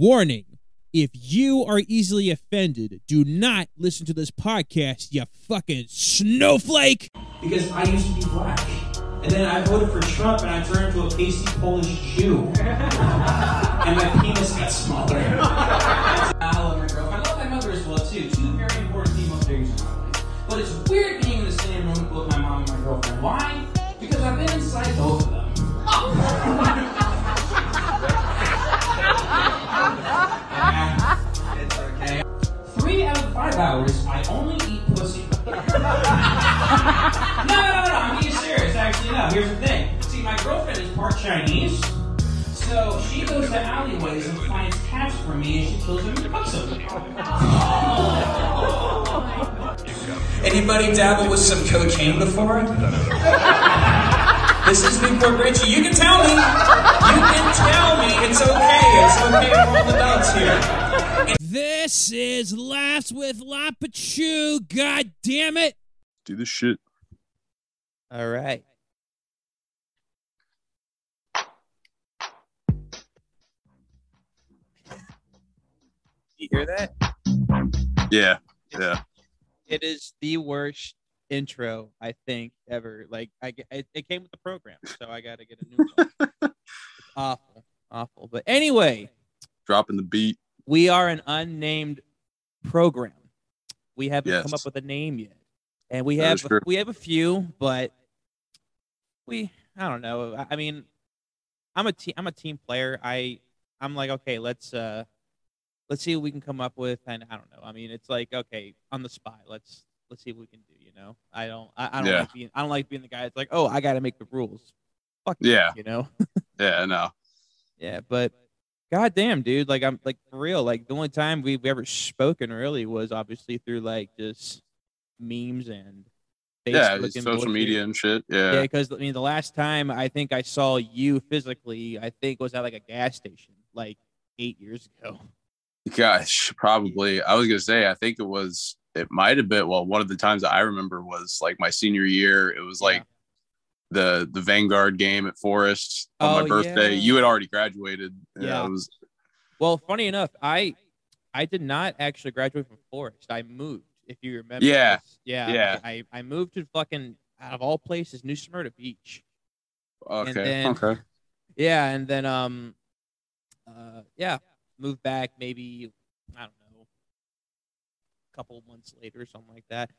Warning if you are easily offended, do not listen to this podcast, you fucking snowflake. because I used to be black. And then I voted for Trump and I turned into a pasty Polish Jew. and my penis got smaller. I love my girlfriend. I love my mother as well, too. Two very important female figures in my life. But it's weird being in the same room with my mom and my girlfriend. Why? Because I've been inside both of them. Three out of five hours, I only eat pussy. No, no, no, no, I'm being serious. Actually, no. Here's the thing. See, my girlfriend is part Chinese, so she goes to alleyways and finds cats for me, and she kills them and cooks them. Anybody dabble with some cocaine before? this is New Port Richey. You can tell me. You can tell me. It's okay. It's okay. We're all adults here. This is Laughs with Lapachu. God damn it. Do this shit. All right. You hear that? Yeah. Yeah. It is the worst intro I think ever. Like I, it, it came with the program, so I got to get a new one. it's awful, awful. But anyway, Dropping the beat. We are an unnamed program. We haven't come up with a name yet, and we That have we have a few, but we I don't know. I, I mean, I'm a team I'm a team player. I I'm like okay, let's uh let's see what we can come up with, and I don't know. I mean, it's like okay, on the spot. Let's let's see what we can do. You know, I don't I, I don't Yeah. like being I don't like being the guy that's like oh I got to make the rules. Fuck Yeah. you know. Yeah. No. Yeah, but goddamn, dude, like I'm like for real. Like the only time we've ever spoken really was obviously through like just memes and Facebook Yeah. and social bullshit. media and shit. Yeah, Yeah. because I mean, the last time I think I saw you physically, I think was at like a gas station, like eight years ago. Gosh, probably. I was gonna say. I think it was. It might have been. Well, one of the times that I remember was like my senior year. It was like Yeah. The the Vanguard game at Forest on Oh, my birthday. yeah. You had already graduated. Yeah. It was. Well, funny enough, I I did not actually graduate from Forest. I moved, if you remember. Yeah. this. yeah, Yeah. I I moved to fucking out of all places, New Smyrna Beach. Okay. then- okay. Yeah, and then um, uh, yeah, moved back maybe I don't know, a couple months later or something like that.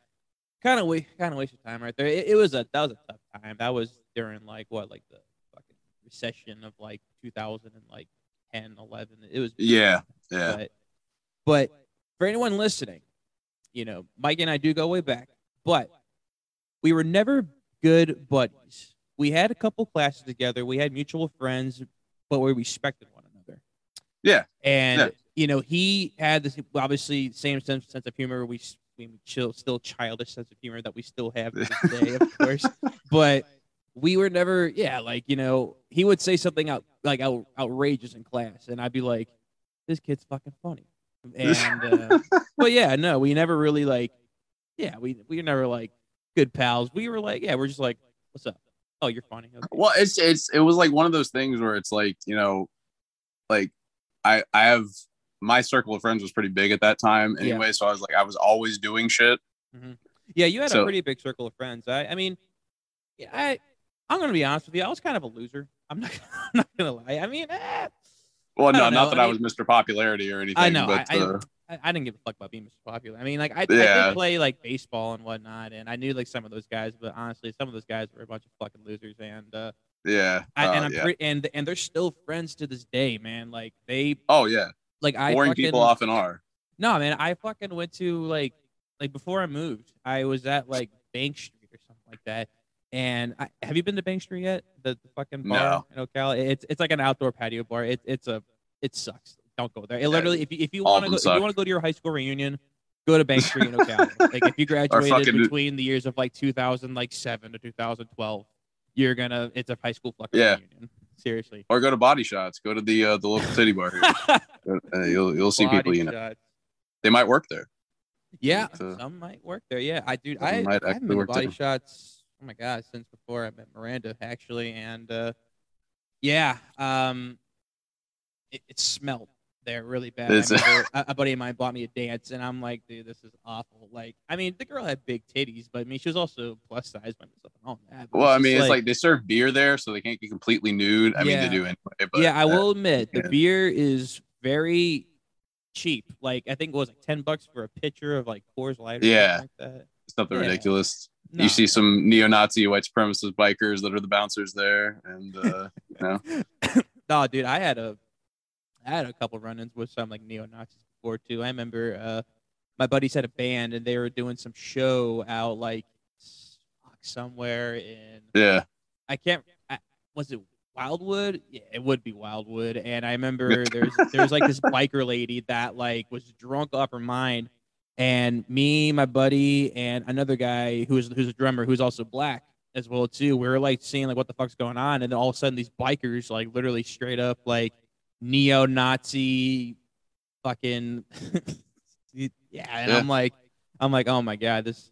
Kind of waste, kind of waste of time right there. It, it was a that was a tough time. That was during like what like the fucking recession of like 2000 and like 10, 11. It was Yeah. Yeah. but but for anyone listening, you know, Mike and I do go way back, but we were never good buddies. We had a couple classes together. We had mutual friends, but we respected one another. Yeah. And Yeah. you know, he had this obviously same sense, sense of humor. We we chill, still childish sense of humor that we still have to this day, of course. But we were never, yeah, like you know, he would say something out like out, outrageous in class, and I'd be like, "This kid's fucking funny." And uh, but yeah, no, we never really like, yeah, we we were never like good pals. We were like, yeah, we're just like, "What's up?" Oh, you're funny. Okay. Well, it's it's it was like one of those things where it's like you know, like I I have my circle of friends was pretty big at that time Yeah. anyway, so I was like I was always doing shit. Yeah, you had a pretty big circle of friends. I, I mean, I, I'm gonna be honest with you. I was kind of a loser. I'm not, I'm not gonna lie. I mean, eh, Well, I no, know, not that I I, mean- was Mr. Popularity or anything. I know, but I- I- uh, I, I didn't give a fuck about being Mr. Popular. I mean, like I, I Yeah. did play like baseball and whatnot, and I knew like some of those guys, but honestly, some of those guys were a bunch of fucking losers. And uh, yeah, I, uh, and I'm yeah. pre- and and they're still friends to this day, man. Like they, oh yeah, like I boring fucking, people often are. No, man, I fucking went to like like before I moved, I was at like Bank Street or something like that. And I, have you been to Bank Street yet? The, the fucking bar in Ocala. It's it's like an outdoor patio bar. It, it's a it sucks. Don't go there. It literally, if you, if you want to go, if you want to go to your high school reunion, go to Bank Street in Ocala. like if you graduated between the years of like 2007 to 2012, you're gonna. It's a high school fucking Yeah. reunion. Seriously. Or go to Body Shots. Go to the uh, the local city bar here. Uh, you'll you'll see people you know. shots. They might work there. Yeah, So- some might work there. Yeah, I dude, I, I haven't been to body there. shots. Oh my god, since before I met Miranda actually, and uh, yeah, um, it, it smelled They're really bad. It's- I remember a, a buddy of mine bought me a dance, and I'm like, dude, this is awful. Like, I mean, the girl had big titties, but I mean, she was also plus size. There's nothing wrong with that. Well, I mean, it's like they serve beer there, so they can't get completely nude. I mean, they do anyway. But yeah, I will admit the beer is very cheap. Like, I think it was like ten bucks for a pitcher of like Coors Light. Or Yeah. something like that. Yeah. ridiculous. No. You see some neo-Nazi white supremacist bikers that are the bouncers there, and uh, you know, No, dude, I had a, I had a couple run-ins with some like neo Nazis before too. I remember uh, my buddies had a band and they were doing some show out like somewhere in yeah, I can't. I, was it Wildwood? Yeah, it would be Wildwood. And I remember there's there's like this biker lady that like was drunk off her mind, and me, my buddy, and another guy who's who's a drummer who's also black as well too. We were like seeing like what the fuck's going on, and then all of a sudden these bikers like literally straight up like neo-Nazi, fucking yeah. And Yeah. I'm like, I'm like, oh my god, this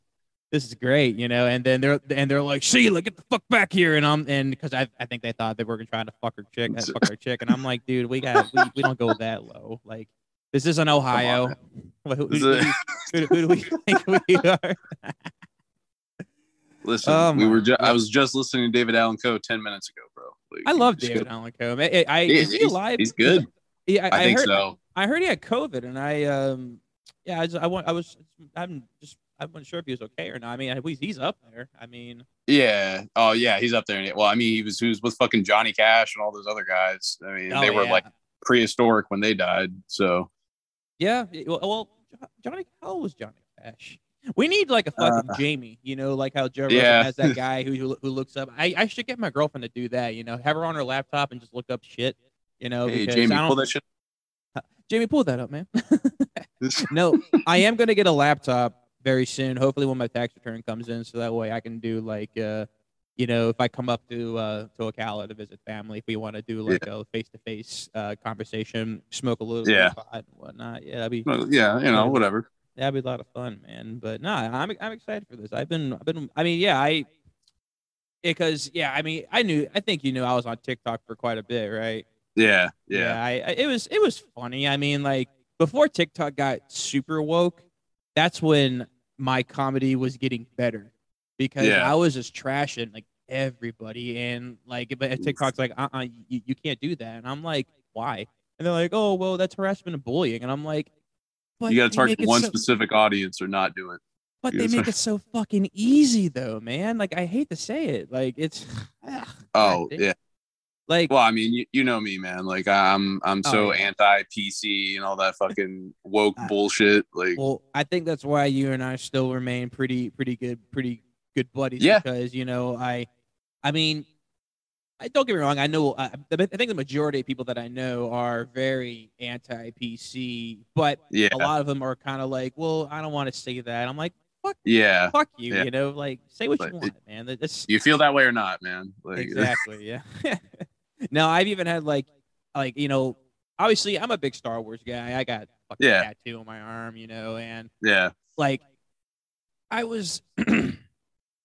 this is great, you know. And then they're and they're like, Sheila, get the fuck back here. And I'm and because I, I think they thought they were gonna try to fuck her chick, uh, fuck our chick. And I'm like, dude, we got we, we don't go that low. Like this isn't Ohio. Who, who, who, who do we think we are? Listen, Oh we were. Ju- I was just listening to David Allan Coe ten minutes ago, bro. Like, I love David go- Allan Coe. I, I, He- is he he's- alive? he's good. Yeah, I, I, think heard, so. I heard he had COVID, and I um yeah, I just, I want I was I'm just I wasn't sure if he was okay or not. I mean, I- he's up there. I mean, Yeah. Oh yeah, he's up there. Well, I mean, he was he was with fucking Johnny Cash and all those other guys. I mean, oh, they were yeah. like prehistoric when they died. So Yeah. Well, well, Johnny, how old was Johnny Cash? We need like a fucking Jamie, you know, like how Joe Rogan Uh, yeah. has that guy who who who looks up. I, I should get my girlfriend to do that, you know, have her on her laptop and just look up shit, you know. hey, Jamie, pull that shit. Jamie, pull that up, man. no, I am gonna get a laptop very soon. Hopefully, when my tax return comes in, so that way I can do like, uh, you know, if I come up to uh, to Ocala to visit family, if we want to do like a face to face conversation, smoke a little Yeah. pot and whatnot. Yeah, that'd be Well, yeah, you know, whatever. That'd be a lot of fun, man. But no, I'm I'm excited for this. I've been I've been I mean, yeah, I because yeah, I mean, I knew I think you knew I was on TikTok for quite a bit, right? Yeah, yeah, I, I it was it was funny. I mean, like before TikTok got super woke, that's when my comedy was getting better because Yeah. I was just trashing like everybody and like but TikTok's like uh uh you, you can't do that and I'm like why and they're like oh well that's harassment and bullying and I'm like but you got to target one so- specific audience or not do it. but Yeah, they make it so fucking easy though man like I hate to say it like it's ah, ugh, Oh, God, yeah. like Well, I mean, you, you know me, man. Like I'm I'm Oh, so yeah. anti PC and all that fucking woke ah. bullshit. Like, Well, I think that's why you and I still remain pretty, pretty good, pretty good buddies. Yeah. Because you know, I, I mean, I don't get me wrong. I know. Uh, I, I think the majority of people that I know are very anti-PC, but yeah, a lot of them are kind of like, well, I don't want to say that. I'm like, "Fuck yeah. fuck you. Yeah. You know, like say what But you it- want, man. That's You feel that way or not, man? Like, exactly. Yeah. now I've even had like, like you know, obviously I'm a big Star Wars guy. I got a fucking Yeah. tattoo on my arm, you know, and yeah, like I was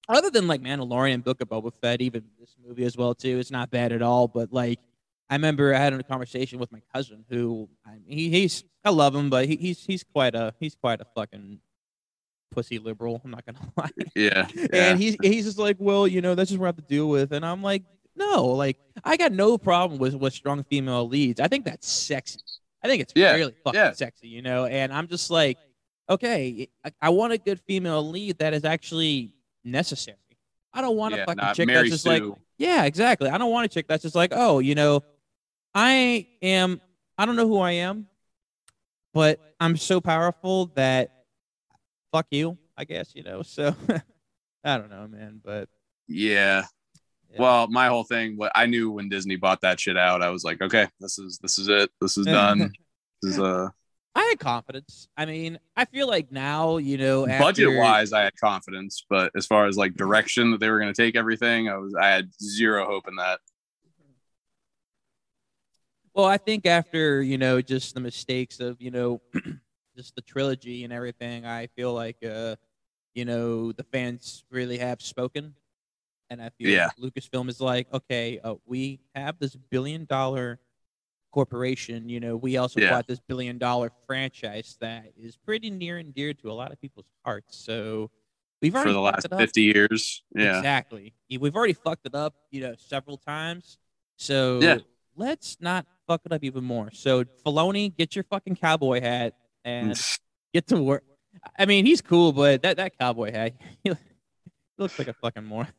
other than like Mandalorian Book of Boba Fett, even this movie as well too, it's not bad at all. But like I remember I had a conversation with my cousin who I he, he's I love him, but he, he's he's quite a he's quite a fucking pussy liberal. I'm not gonna lie. yeah, yeah. And he's he's just like, well, you know, that's just what I have to deal with. And I'm like, no, like I got no problem with with strong female leads. I think that's sexy. I think it's Yeah, really fucking yeah. sexy, you know. And I'm just like, okay, I, I want a good female lead that is actually necessary. I don't want yeah, a fucking chick Mary that's just like, yeah, exactly. I don't want a chick that's just like, oh, you know, I am. I don't know who I am, but I'm so powerful that fuck you. I guess you know. So I don't know, man. But yeah. Yeah. Well, my whole thing, what I knew when Disney bought that shit out, I was like, okay, this is this is it. This is done. this is uh I had confidence. I mean, I feel like now, you know, budget wise, I had confidence, but as far as like direction that they were going to take everything, I was I had zero hope in that. Well, I think after you know just the mistakes of you know just the trilogy and everything, I feel like uh you know the fans really have spoken, and I feel Yeah. like Lucasfilm is like, okay, uh, we have this billion dollar corporation, you know, we also Yeah. bought this billion dollar franchise that is pretty near and dear to a lot of people's hearts. So we've already for the fucked last it up. 50 years. Yeah. Exactly. We've already fucked it up, you know, several times. So Yeah. let's not fuck it up even more. So Filoni, get your fucking cowboy hat and get to work. I mean, he's cool, but that, that cowboy hat, he looks like a fucking moron.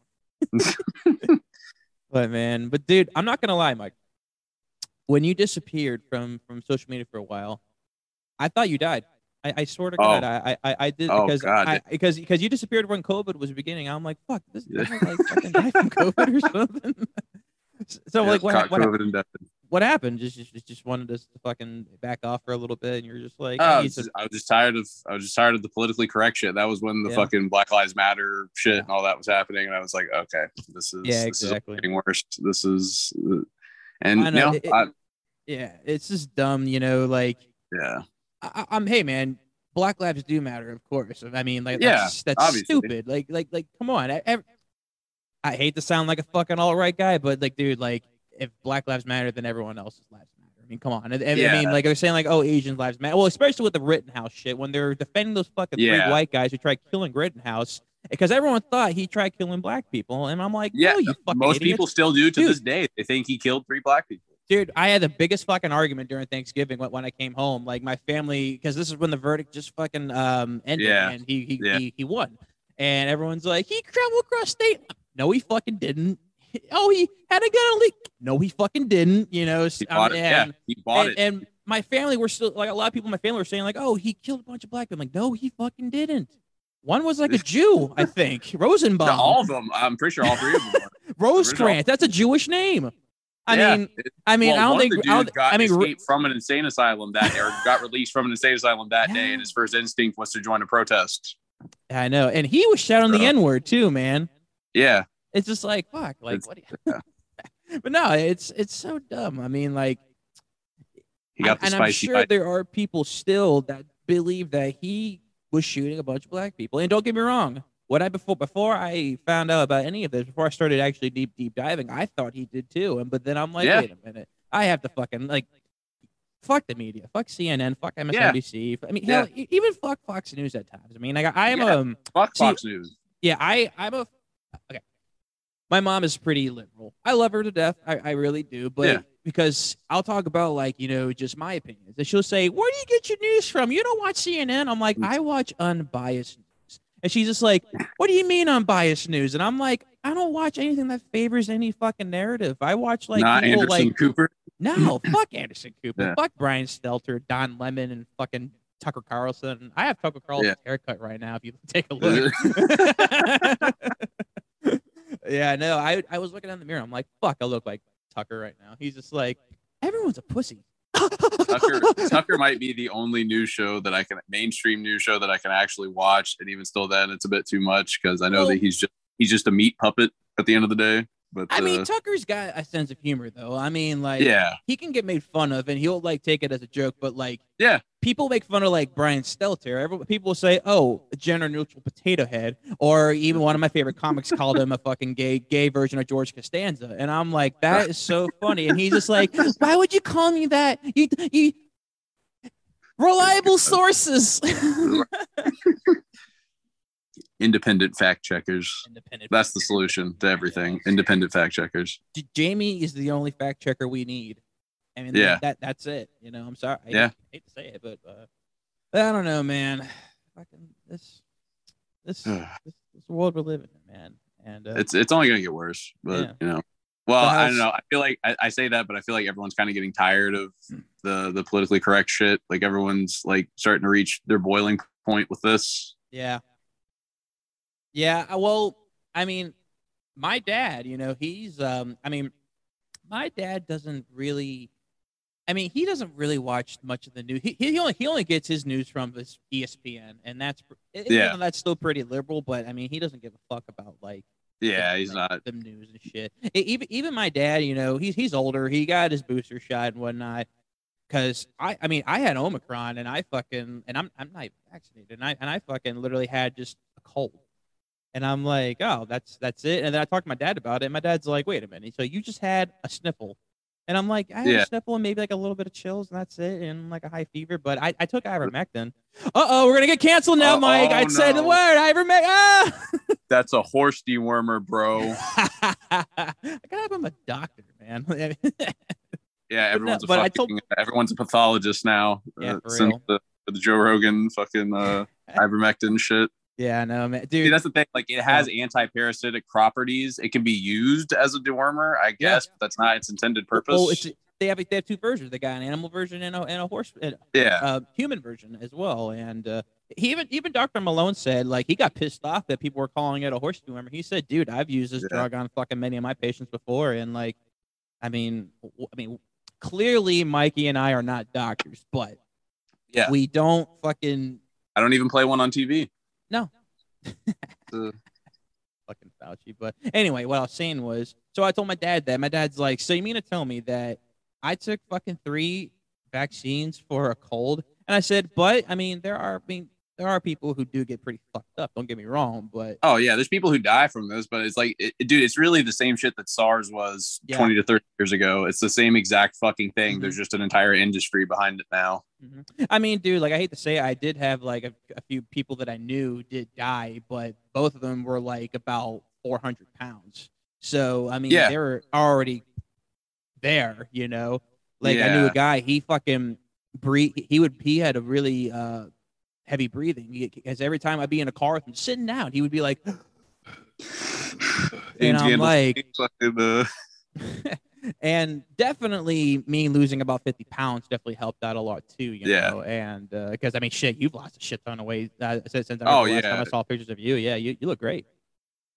but man, but dude, I'm not gonna lie, Mike. When you disappeared from from social media for a while, I thought you died. I, I swear to Oh. God, I, I I did Oh, because God. I, because because you disappeared when COVID was beginning. I'm like, fuck, this is like fucking died from COVID or something. so Yeah, like, what what, COVID and what happened? Just, just just wanted to fucking back off for a little bit, and you're just like, Oh, I uh, I, was just, I was just tired of I was just tired of the politically correct shit. That was when the Yeah. fucking Black Lives Matter shit and all that was happening, and I was like, okay, this is Yeah, this exactly. is getting worse. This is, uh, and you know, it- I, yeah, it's just dumb, you know, like. yeah, I, I'm hey man, Black lives do matter, of course. I mean, like Yeah, that's, that's obviously. stupid. Like like like come on. I, I, I hate to sound like a fucking all right guy, but like dude, like if Black lives matter, then everyone else's lives matter. I mean, come on. I, I- I mean, like they're saying like, oh, Asian lives matter. Well, especially with the Rittenhouse shit, when they're defending those fucking three white guys who tried killing Rittenhouse, because everyone thought he tried killing black people, and I'm like, yeah. no, you fucking most idiots. people still do to Dude. this day. They think he killed three black people. Dude, I had the biggest fucking argument during Thanksgiving when, when I came home. Like my family, because this is when the verdict just fucking um ended, Yeah. and he he, Yeah. he he won, and everyone's like, he traveled across state. No, he fucking didn't. Oh, he had a gun leak. No, he fucking didn't. You know, He um, bought it. Yeah, and, he bought and, it. and my family were still like a lot of people in my family were saying like, oh, he killed a bunch of black people. I'm like, no, he fucking didn't. One was like a Jew, I think. Rosenbaum. Yeah, all of them. I'm pretty sure all three of them. Were. Rosecrans. That's a Jewish name. I Yeah. mean, I mean, well, I don't think. I, don't, got I mean, escaped from an insane asylum that day, or got released from an insane asylum that day, and his first instinct was to join a protest. I know, and he was shouting the N word too, man. Yeah, It's just like fuck, like It's- what? do you- but no, it's it's so dumb. I mean, like, he got the and I'm sure bite. there are people still that believe that he was shooting a bunch of black people. And don't get me wrong, what I before before I found out about any of this, before I started actually deep deep diving, I thought he did too. And but then I'm like, Yeah. wait a minute, I have to fucking like. Fuck the media. Fuck CNN. Fuck MSNBC. I mean, hell, even fuck Fox News at times. I mean, like I am Yeah. um Fuck See- Fox News. yeah, I I'm a okay. My mom is pretty liberal. I love her to death. I, I really do. But Yeah. because I'll talk about like you know just my opinions, and she'll say, "Where do you get your news from? You don't watch CNN." I'm like, I watch unbiased news, and she's just like, "What do you mean unbiased news?" And I'm like, I don't watch anything that favors any fucking narrative. I watch like Not people Anderson like Cooper. no, fuck Anderson Cooper, Yeah. fuck Brian Stelter, Don Lemon, and fucking Tucker Carlson. I have Tucker Carlson's haircut right now. If you take a look. yeah, no, I I was looking in the mirror. I'm like, fuck, I look like Tucker right now. He's just like, everyone's a pussy. Tucker, Tucker might be the only news show that I can mainstream news show that I can actually watch, and even still, then it's a bit too much because I know Well- that he's just he's just a meat puppet at the end of the day. But I mean, uh, Tucker's got a sense of humor, though. I mean, like, yeah, he can get made fun of, and he'll like take it as a joke. But like, Yeah. people make fun of like Brian Stelter. Everyone, people will say, "Oh, a gender neutral potato head," or even one of my favorite comics called him a fucking gay gay version of George Costanza, and I'm like, that is so funny. And he's just like, "Why would you call me that? You you." Reliable sources. independent fact checkers. Independent. That's the solution to everything. Independent fact checkers. Jamie is the only fact checker we need. I mean, Yeah. that that's it. You know, I'm sorry. I Yeah. hate to say it, but uh, I don't know, man. Fucking this, this, this, this world we're living in, man. And uh, It's it's only gonna get worse, but Yeah. you know. Well, I don't know. I feel like I, I say that, but I feel like everyone's kind of getting tired of Hmm. the the politically correct shit. Like everyone's like starting to reach their boiling point with this. yeah, yeah. uh, Well, I mean, my dad, you know, he's, um, I mean, my dad doesn't really. I mean, he doesn't really watch much of the news. He, he only he only gets his news from his ESPN, and that's Yeah. that's still pretty liberal. But I mean, he doesn't give a fuck about like Yeah, the- he's like, not. the news and shit. Even even my dad, you know, he's he's older. He got his booster shot and whatnot. Cause I I mean I had Omicron and I fucking and I'm I'm not vaccinated and I and I fucking literally had just a cold. And I'm like, oh, that's that's it. And then I talked to my dad about it. And my dad's like, wait a minute. So you just had a sniffle And I'm like, I had Yeah. a sniffle and maybe like a little bit of chills, and that's it, and like a high fever. But I, I took ivermectin. Uh oh, we're gonna get canceled now, Uh, Mike. I oh, said the word ivermectin. Ah! That's a horse dewormer, bro. I gotta have him a doctor, man. Yeah, everyone's a but I fucking, told- everyone's a pathologist now. Yeah, uh, since the, the Joe Rogan fucking uh, ivermectin shit. Yeah, no, man, See, dude. that's the thing. Like, it has anti-parasitic properties. It can be used as a dewormer, I guess, but that's not its intended purpose. Well, it's they have they have two versions. They got an animal version and a, and a horse and yeah, uh, human version as well. And uh, he even even Dr. Malone said like he got pissed off that people were calling it a horse dewormer. He said, "Dude, I've used this Yeah. drug on fucking many of my patients before, and like, I mean, w- I mean, clearly Mikey and I are not doctors, but Yeah. we don't fucking I don't even play one on TV. No." Uh, fucking Fauci. But anyway, what I was saying was, so I told my dad that. My dad's like, so you mean to tell me that I took fucking three vaccines for a cold? And I said, but I mean, there are, I mean, there are people who do get pretty fucked up. Don't get me wrong, but oh yeah, there's people who die from this, but it's like, it, dude, it's really the same shit that SARS was Yeah. 20 to 30 years ago. It's the same exact fucking thing. Mhm. There's just an entire industry behind it now. I mean, dude, like I hate to say, it, I did have like a, a few people that I knew did die, but both of them were like about 400 pounds. So I mean, Yeah. they were already there, you know. Like I knew a guy, he fucking breathe. He would, he had a really uh heavy breathing because every time I'd be in a car with him sitting down, he would be like, And I'm like- uh, and definitely me losing about 50 pounds definitely helped out a lot too, you Yeah. know. And because I mean, shit, you've lost a shit ton of weight uh, since since I Oh, last time yeah. I saw pictures of you. Yeah, you, you look great.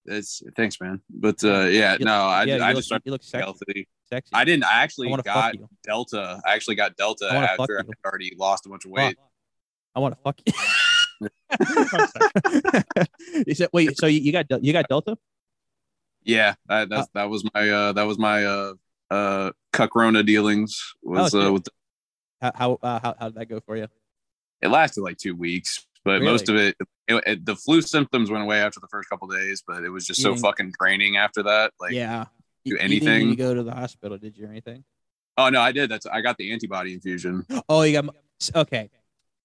it's thanks, man. But uh, yeah, You- no, I, yeah, I look, just started you look sexy. healthy. sexy. I didn't. I I actually to got. Delta. I actually got Delta I after I already lost a bunch of weight. I want to fuck you. You said, wait, so you, you got you got Delta? Yeah, that that's, that was my uh that was my uh uh cuckrona dealings was Oh, uh with How how, uh, how how did that go for you? it lasted like two weeks, but most of it, it, it the flu symptoms went away after the first couple days, but it was just You so fucking draining after that. Like, yeah. do You- You anything. go to the hospital, did you, or anything? oh no, I did. That's I got the antibody infusion. Oh, you got okay.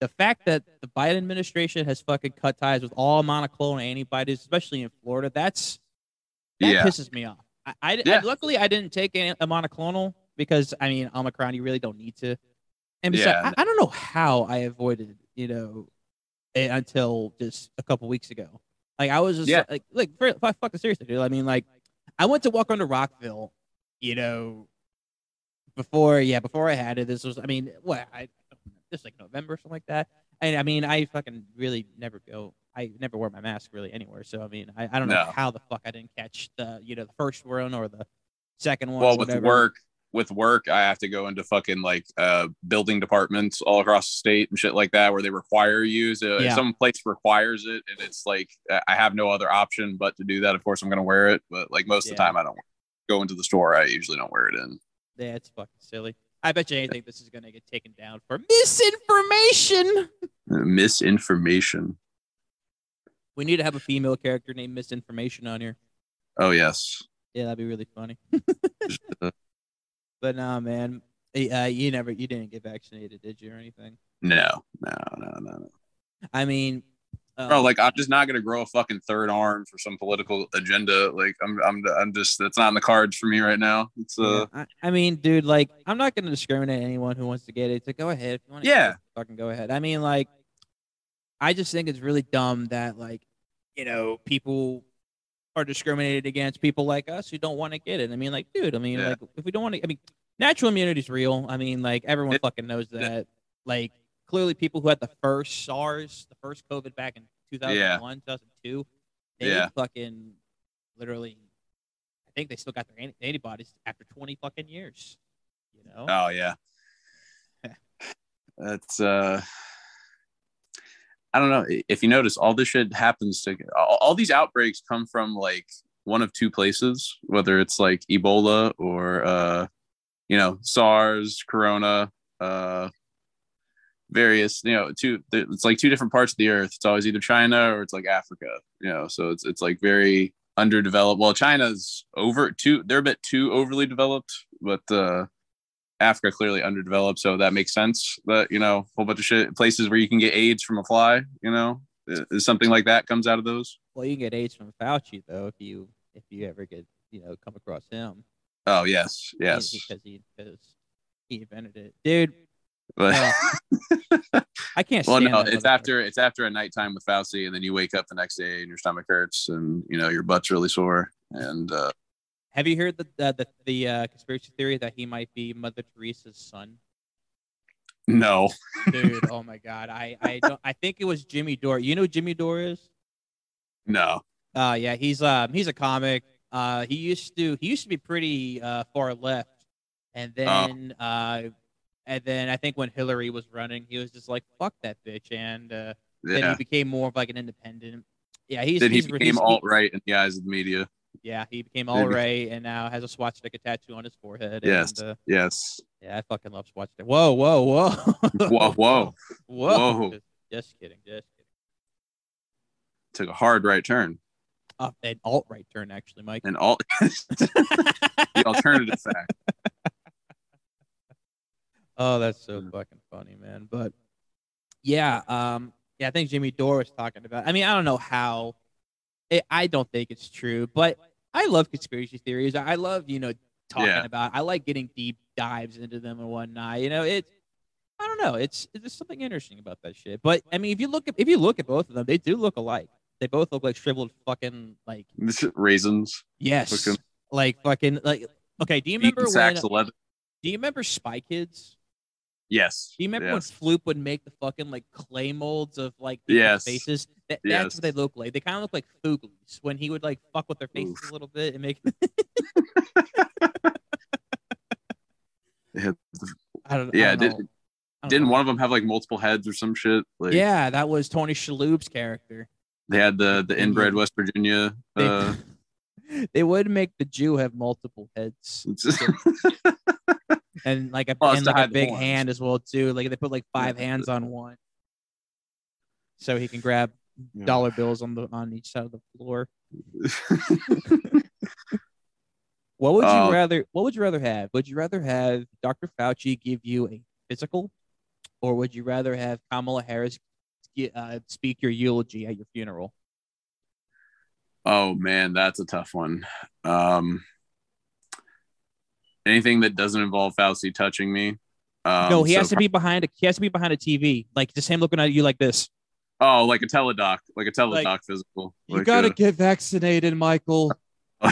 The fact that the Biden administration has fucking cut ties with all monoclonal antibodies, especially in Florida, that's that yeah, pisses me off. I, I, Yeah. I- luckily I didn't take a, a monoclonal because I mean Omicron, you really don't need to. And besides, Yeah. I, I don't know how I avoided, you know, it until just a couple weeks ago. Like I was just Yeah. like, like, for, fuck, fucking seriously, dude. I mean, like, I went to Welcome to Rockville, you know, before, yeah, before I had it. This was, I mean, what, I just like November, or something like that. And I mean, I fucking really never go. I never wear my mask really anywhere. So I mean, I, I don't know No. how the fuck I didn't catch the, you know, the first one or the second one. well with work with work i have to go into fucking like uh building departments all across the state and shit like that where they require you so Yeah. if some place requires it and it's like i have no other option but to do that of course i'm gonna wear it but like most of the time i don't go into the store i usually don't wear it in Yeah, it's fucking silly. I bet you anything this is gonna get taken down for misinformation. Misinformation We need to have a female character named Misinformation on here. oh yes Yeah, that'd be really funny. But nah, man. Uh, you never, you didn't get vaccinated, did you, or anything? no no no no no I mean, uh, Bro, like I'm just not gonna grow a fucking third arm for some political agenda. Like I'm, I'm, I'm just that's not in the cards for me right now. It's uh, Yeah, I, I mean, dude, like, I'm not going to discriminate anyone who wants to get it. To go ahead if you want. Yeah. fucking go ahead. I mean, like, I just think it's really dumb that, like, you know, people are discriminated against people like us who don't want to get it. I mean, like, dude, I mean, Yeah. like, if we don't want to, I mean, natural immunity is real. I mean, like, everyone It- fucking knows that. Like, clearly, people who had the first SARS, the first COVID back in 2001, 2002, they Yeah. fucking literally I think they still got their antibodies after 20 fucking years. You know? oh yeah. That's uh, I don't know if you notice all this shit happens to all, all these outbreaks come from like one of two places, whether it's like Ebola or uh, you know, SARS, Corona, uh, various, you know, two. It's like two different parts of the earth. It's always either China or it's like Africa. You know, so it's it's like very underdeveloped. Well, China's over too. They're a bit too overly developed, but uh, Africa clearly underdeveloped, so that makes sense. But you know, a whole bunch of shit places where you can get AIDS from a fly. You know, is something like that comes out of those. Well, you can get AIDS from Fauci though if you if you ever get you know come across him. Oh yes, yes. Because he because he invented it, dude. But I can't. well, no, it's after it's after a nighttime with Fauci, and then you wake up the next day and your stomach hurts, and you know your butt's really sore, and uh, Have you heard the the the, the uh, conspiracy theory that he might be Mother Teresa's son? no, Dude, oh my god, I I don't, I think it was Jimmy Dore. You know who Jimmy Dore is? no, Uh yeah, he's um he's a comic. Uh he used to he used to be pretty uh far left. And then uh and then I think when Hillary was running, he was just like fuck that bitch and uh then he became more of like an independent. Yeah, he's Then he he's, became alt right in the eyes of the media. Yeah, he became he all right and now has a swastika tattoo on his forehead. Yes. And, uh, Yes. yeah, I fucking love swastika. Whoa, whoa, whoa. Whoa, whoa! Whoa. Whoa. Just, just kidding. Just kidding. Took a hard right turn. Uh, an alt right turn, actually, Mike. And alt the alternative fact. Oh, that's so fucking funny, man. But yeah, um, yeah, I think Jimmy Dore was talking about. I mean, I don't know how. It, I don't think it's true, but I love conspiracy theories. I love, you know, talking Yeah. about. I like getting deep dives into them and whatnot. You know, it's. I don't know. It's there's something interesting about that shit. But I mean, if you look at if you look at both of them, they do look alike. They both look like shriveled fucking like Raisins. yes, Fucking- like fucking like. Okay, do you remember when? sacks. Do you remember Spy Kids? Yes. Do you remember yes. when Floop would make the fucking like clay molds of like Yes. faces? That, Yes. That's what they look like. They kind of look like Fooglies when he would like fuck with their faces Oof. a little bit and make. Had- I don't. Yeah, I don't did- know. I don't Didn't know. one of them have like multiple heads or some shit? Like yeah, that was Tony Shalhoub's character. they had the the inbred West Virginia. They, Uh, they would make the Jew have multiple heads and like a and like a big hand as well too. Like they put like five Yeah. hands on one, so he can grab Yeah. dollar bills on the on each side of the floor. What would you Uh, rather? What would you rather have? Would you rather have Dr. Fauci give you a physical, or would you rather have Kamala Harris uh, speak your eulogy at your funeral? oh man, that's a tough one. Um, anything that doesn't involve Fauci touching me. Um, no, he so has to be behind a. He has to be behind a TV, like just him looking at you like this. Oh, like a teledoc, like a teledoc Like, physical. You Like gotta a- get vaccinated, Michael.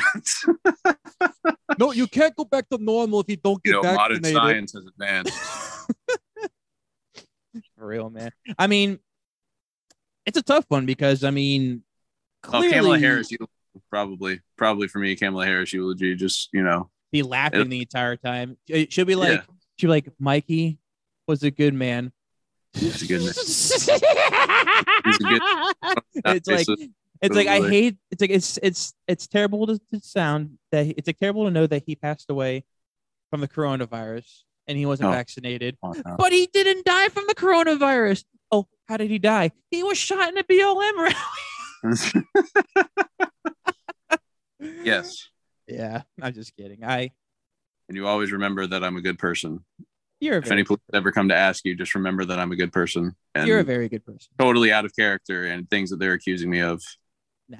No, you can't go back to normal if you don't you get vaccinated. modern science has advanced. For real, man. I mean, it's a tough one because I mean, Oh, clearly Kamala Harris, eulogy, probably, probably for me, Kamala Harris eulogy. Just you know, be laughing the entire time. Uh, it should be like, Yeah. she'll be like, Mikey was a good man. He's a good man. it's That's like basic- it's like I hate it's like it's it's it's terrible to, to sound that he- it's like terrible to know that he passed away from the coronavirus and he wasn't Oh. vaccinated, Oh, no. but he didn't die from the coronavirus. Oh, how did he die? He was shot in a BLM rally. yes, Yeah, I'm just kidding. I and you always remember that I'm a good person. you're If any police ever come to ask you, just remember that I'm a good person and you're a very good person. totally out of character and things that they're accusing me of. Nah,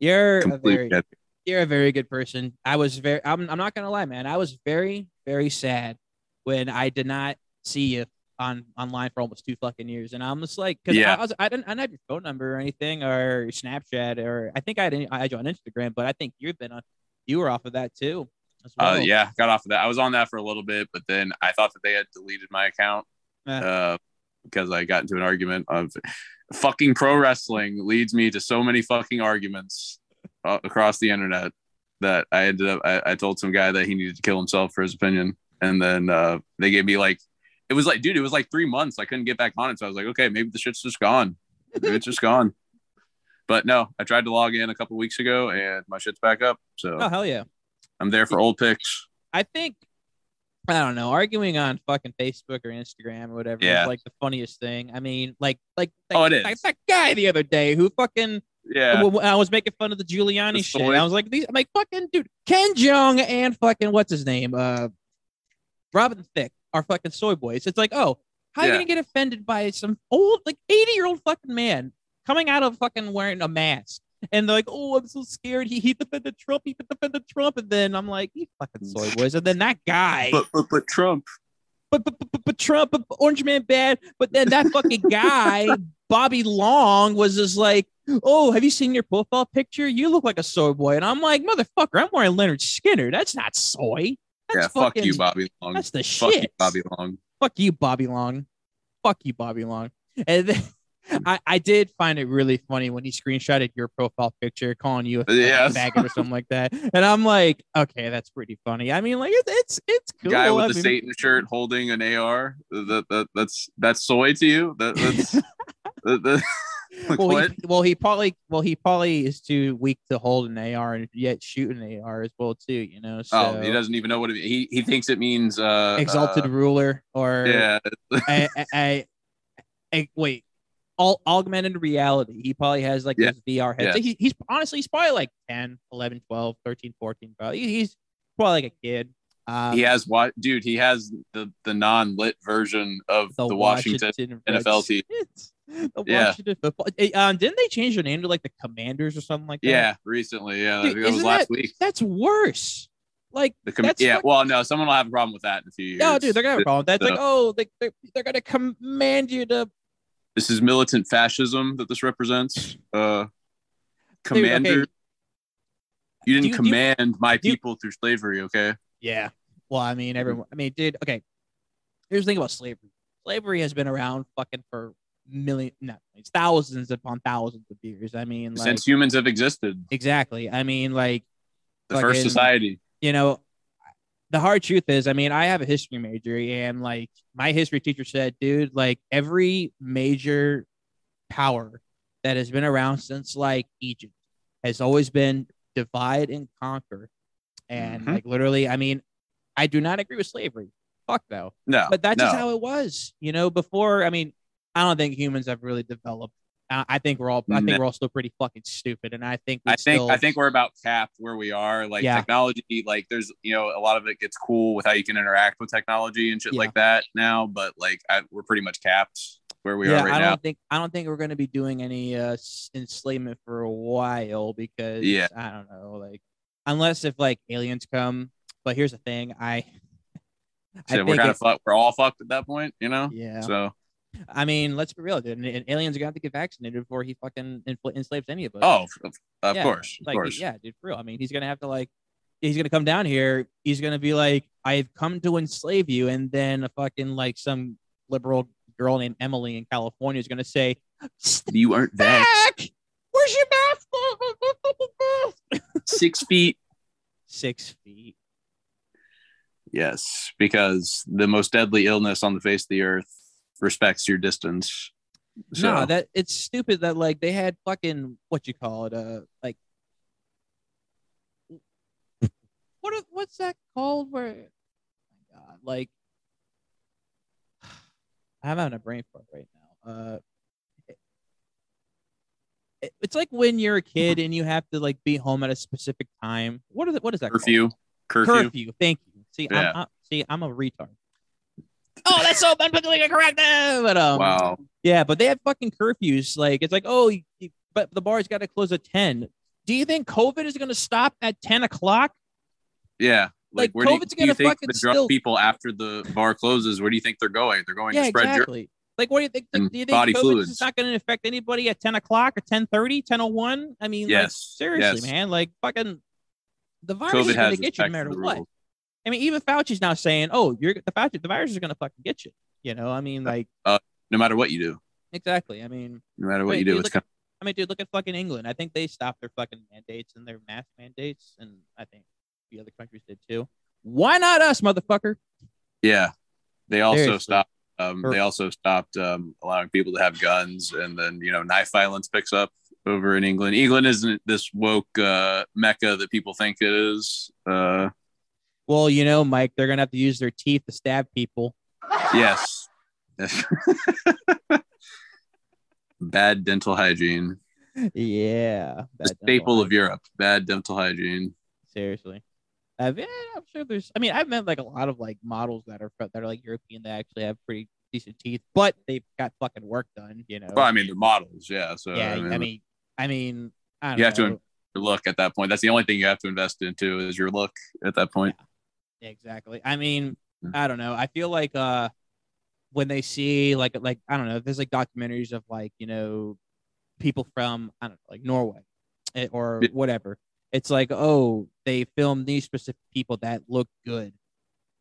you're a very shit. you're a very good person. I was very I'm, I'm not gonna lie, man. I was very, very sad when I did not see you on online for almost two fucking years. And I'm just like, because Yeah. I, was I didn't I didn't have your phone number or anything or Snapchat or I think I didn't I had you on Instagram, but I think you've been on you were off of that too. As well. Uh, yeah, got off of that. I was on that for a little bit, but then I thought that they had deleted my account Eh. uh, because I got into an argument of fucking pro wrestling leads me to so many fucking arguments uh, across the internet that I ended up. I, I told some guy that he needed to kill himself for his opinion, and then uh, they gave me like it was like, dude, it was like three months. I couldn't get back on it, so I was like, okay, maybe the shit's just gone. Maybe it's just gone. But no, I tried to log in a couple weeks ago, and my shit's back up. So Oh hell yeah. I'm there for old pics. I think I don't know, arguing on fucking Facebook or Instagram or whatever Yeah. is like the funniest thing. I mean, like like, Oh, like it like is. that guy the other day who fucking Yeah. I was making fun of the Giuliani The shit. I was like, these, I'm like, fucking dude, Ken Jeong and fucking what's his name? Uh, Robin Thicke are fucking soy boys. It's like, oh, how are you gonna get offended by some old, like 80 year old fucking man coming out of fucking wearing a mask? And they're like, oh, I'm so scared. He he defended Trump. He defended Trump. And then I'm like, you fucking soy boys. And then that guy, But but but Trump. but but, but, but Trump, but Orange Man bad. But then that fucking guy, Bobby Long, was just like, oh, have you seen your profile picture? You look like a soy boy. And I'm like, motherfucker, I'm wearing Lynyrd Skynyrd. That's not soy. That's Yeah, fuck fucking, you, Bobby Long. That's the Fuck shit. you, Bobby Long. Fuck you, Bobby Long. Fuck you, Bobby Long. And then I, I did find it really funny when he screenshotted your profile picture, calling you a Yes. faggot or something like that. And I'm like, okay, that's pretty funny. I mean, like it's it's, it's cool. Guy with I the mean, Satan shirt holding an AR. That, that that's that's soy to you. That that's that, that, like, well, what? he, well, he probably well he probably is too weak to hold an AR and yet shoot an AR as well too. You know, so oh, he doesn't even know what it, he he thinks it means. Uh, exalted uh, ruler or yeah, I, I, I- wait, all augmented reality. He probably has like Yeah. this VR Yeah. headset. He, he's honestly, he's probably like 10, 11, 12, 13, 14. Probably he's probably like a kid. Um, he has what, dude? He has the the non lit version of the, Washington. NFL team. The Yeah. Washington football. eh, Um, didn't they change their name to like the Commanders or something like that? Yeah, recently. Yeah, Dude, that was last that- week. That's worse. Like, The com- that's yeah, fuck- well, no, someone will have a problem with that in a few years. no, dude, they're gonna have a problem with that. It's like, oh, they, they're, they're gonna command you to This is militant fascism that this represents. Uh, Dude, okay. commander, you didn't you- do you- command my you- people through slavery, okay? Yeah. Well, I mean, everyone. I mean, dude. Okay. Here's the thing about slavery. Slavery has been around fucking for million, not it's thousands upon thousands of years. I mean, like Since humans have existed, exactly. I mean, like the first society. you know, the hard truth is, I mean, I have a history major, and like my history teacher said, dude, like every major power that has been around since like Egypt has always been divide and conquer. And Mhm. like literally, I mean, I do not agree with slavery. Fuck no. No, But that's no. just how it was, you know, before. I mean, I don't think humans have really developed. I I think we're all, I think we're all still pretty fucking stupid. And I think, I think still, I think we're about capped where we are. Like Yeah. technology, like there's you know a lot of it gets cool with how you can interact with technology and shit Yeah. like that now. But like I, we're pretty much capped where we yeah, are right I don't think I don't think we're going to be doing any uh, enslavement for a while because Yeah. I don't know, like unless if like aliens come. But here's the thing, I I So we're kind of fucked. We're all fucked at that point, you know. yeah. So I mean, let's be real, dude. And, aliens are to have to get vaccinated before he fucking infl- enslaves any of us. oh, of, Yeah, course, of like course. yeah, dude, for real. I mean, he's gonna have to like, he's gonna come down here. He's gonna be like, I've come to enslave you, and then a fucking like some liberal girl named Emily in California is gonna say, You aren't back. Where's your mask? six feet. Six feet. Yes, because the most deadly illness on the face of the earth respects your distance. So No, that it's stupid that like they had fucking what you call it, uh, like what what's that called? Where, oh my God, like I'm having a brain fart right now. Uh, it- it's like when you're a kid and you have to like be home at a specific time. What is it? What is that? called? curfew, curfew. curfew. Thank you. See, Yeah. I'm, I'm see, I'm a retard. Oh, that's so politically correct. uh, But um, Wow. yeah, but they have fucking curfews. Like it's like, oh, you- you- but the bar's got to close at ten. Do you think COVID is going to stop at ten o'clock? Yeah. Like, Like, where do you, COVID's do you think fucking the drunk still- people after the bar closes? Where do you think they're going? They're going yeah, to spread germs. exactly. Like, what do you think? And do you think body COVID fluids. is not going to affect anybody at ten o'clock or 10.30, 10.01? I mean, like, Yes, seriously, yes. man. Like, fucking, the virus COVID is going to get you no matter what. rules. I mean, even Fauci's now saying, "Oh, you're the Fauci, the virus is going to fucking get you." You know, I mean, like, No matter what you do, exactly. I mean, no matter what Wait, you do, dude, it's kind I mean, dude, look at fucking England. I think they stopped their fucking mandates and their mask mandates, and I think the other countries did too. Why not us, motherfucker? yeah. They also Seriously. stopped. Um, they also stopped um, allowing people to have guns, and then you know knife violence picks up over in England. England isn't this woke uh, mecca that people think it is. Uh, Well, you know, Mike, they're gonna have to use their teeth to stab people. yes. Bad dental hygiene. Yeah, The staple of Europe. Bad dental hygiene. Seriously. I've, yeah, I'm sure there's. I mean, I've met like a lot of like models that are that are like European that actually have pretty decent teeth, but they've got fucking work done. You know. Well, I mean, they're models, yeah. So yeah, I mean, I mean, I mean, I You have to look at that point. That's the only thing you have to invest into is your look at that point. Exactly. I mean, Mm. I don't know. I feel like uh when they see like like I don't know, there's like documentaries of like, you know, people from I don't know, like Norway eh, or whatever. It's like, oh, they filmed these specific people that look good.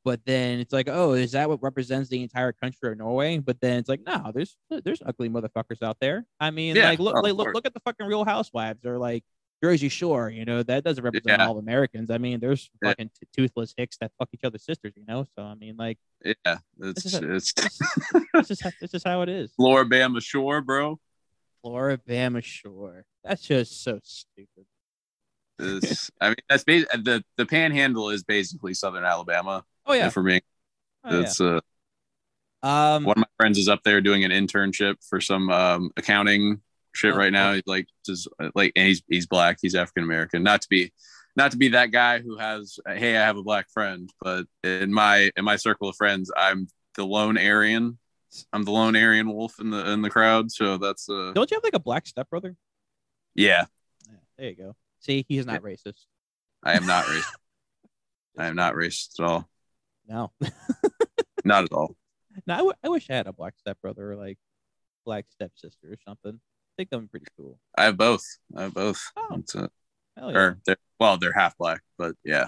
But then it's like, oh, is that what represents the entire country of Norway? But then it's like, no, there's there's ugly motherfuckers out there. I mean, Yeah, like look, like, look look at the fucking Real Housewives or like Jersey Shore. You know that doesn't represent Yeah. all Americans. I mean, there's Yeah. fucking t- toothless hicks that fuck each other's sisters. You know, so I mean, like Yeah, it's is a- it's this is how, this is how it is. Floribama Shore, bro. Floribama Shore. That's just so stupid. Is I mean that's bas- the the Panhandle is basically Southern Alabama. Oh yeah. For me, Oh, it's uh. Um. one of my friends is up there doing an internship for some um, accounting shit right now. He's like just like and he's he's black. He's African American. Not to be not to be that guy who has hey I have a black friend, but in my in my circle of friends, I'm the lone Aryan. I'm the lone Aryan wolf in the in the crowd. So that's uh Don't you have like a black stepbrother? yeah. Yeah, there you go. See, he's not racist. I am not racist. I am not racist at all. No. Not at all. no, I, w- I wish I had a black stepbrother or like black stepsister or something. I think be pretty cool. I have both. I have both. Oh. Hell yeah. or they're, well, they're half black, but yeah.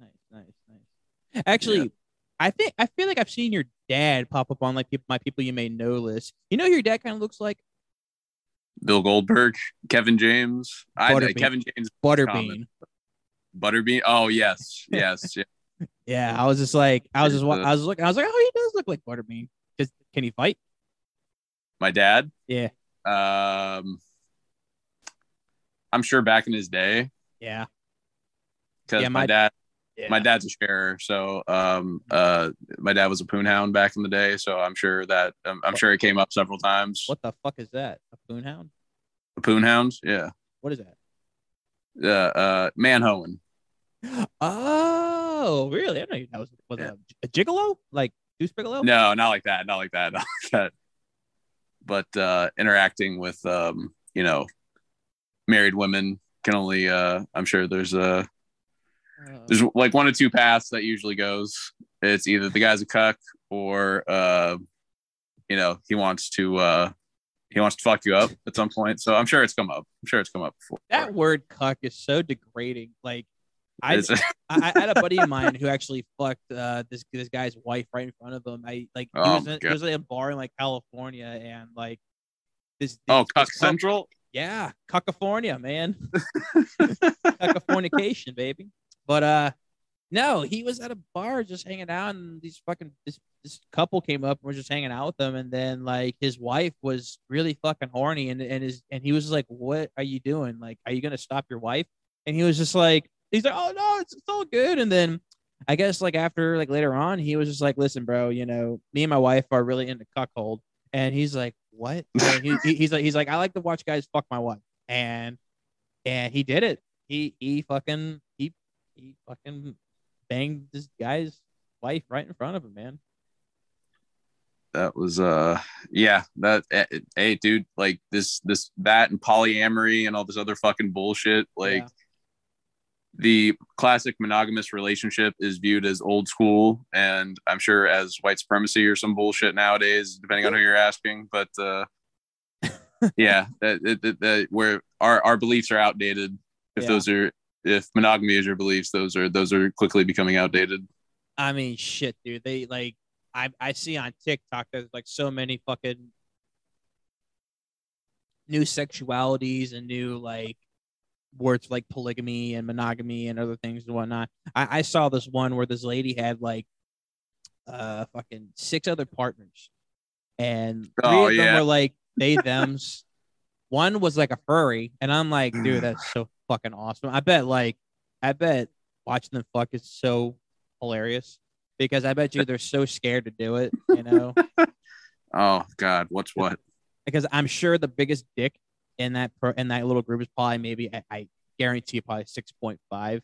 Nice, nice, nice. Actually, I think I feel like I've seen your dad pop up on like people, my people you may know list. You know who your dad kind of looks like Bill Goldberg, Kevin James. I Butterbean. Kevin James Butterbean. Butterbean. Oh yes, yes, yeah. Yeah, I was just like, I was just, I was looking, I was like, oh, he does look like Butterbean. Just can he fight? My dad. Yeah, Um, I'm sure back in his day, yeah, because Yeah, my, my- dad, yeah. my dad's a sharer. So, um, uh, my dad was a poonhound back in the day. So I'm sure that um, I'm sure it came up several times. What the fuck is that? A poonhound? A poonhound? Yeah. What is that? Uh, uh, manhoeing. Oh, really? I don't know that was, was Yeah. a, a gigolo, like Deuce Bigalow. No, not like that. Not like that. Not like that. But uh, interacting with, um, you know, married women can only. Uh, I'm sure there's a Uh, there's like one or two paths that usually goes. It's either the guy's a cuck or, uh, you know, he wants to uh, he wants to fuck you up at some point. So I'm sure it's come up. I'm sure it's come up before. that word "cuck" is so degrading. Like, I, I, I had a buddy of mine who actually fucked uh, this this guy's wife right in front of him. I like he Oh, was in, he was in a bar in like California and like this. oh, cuck this central. Yeah, California, man. Californication, baby. But uh no, he was at a bar just hanging out and these fucking this this couple came up and was just hanging out with them and then like his wife was really fucking horny and and his and he was like, What are you doing? Like, are you gonna stop your wife? And he was just like he's like, Oh no, it's, it's all good. And then I guess like after like later on, he was just like, Listen, bro, you know, me and my wife are really into cuckold. And he's like, What? He, he- he's like, he's like, I like to watch guys fuck my wife. And and he did it. He he fucking he he fucking banged this guy's wife right in front of him, man. that was uh yeah that eh, hey dude like this this that and polyamory and all this other fucking bullshit like Yeah. The classic monogamous relationship is viewed as old school and i'm sure as white supremacy or some bullshit nowadays depending on who you're asking but uh yeah that, that, that, where our our beliefs are outdated if Yeah. those are if monogamy is your beliefs those are those are quickly becoming outdated I mean, shit, dude. They like I I see on TikTok there's like so many fucking new sexualities and new like words like polygamy and monogamy and other things and whatnot. I, I saw this one where this lady had like uh fucking six other partners, and three Oh, of them yeah. were like they them's. One was like a furry, and I'm like, dude, that's so fucking awesome. I bet like I bet watching them fuck is so hilarious because I bet you they're so scared to do it, you know. oh god what's what because I'm sure the biggest dick in that pro in that little group is probably maybe I, I guarantee you probably six point five.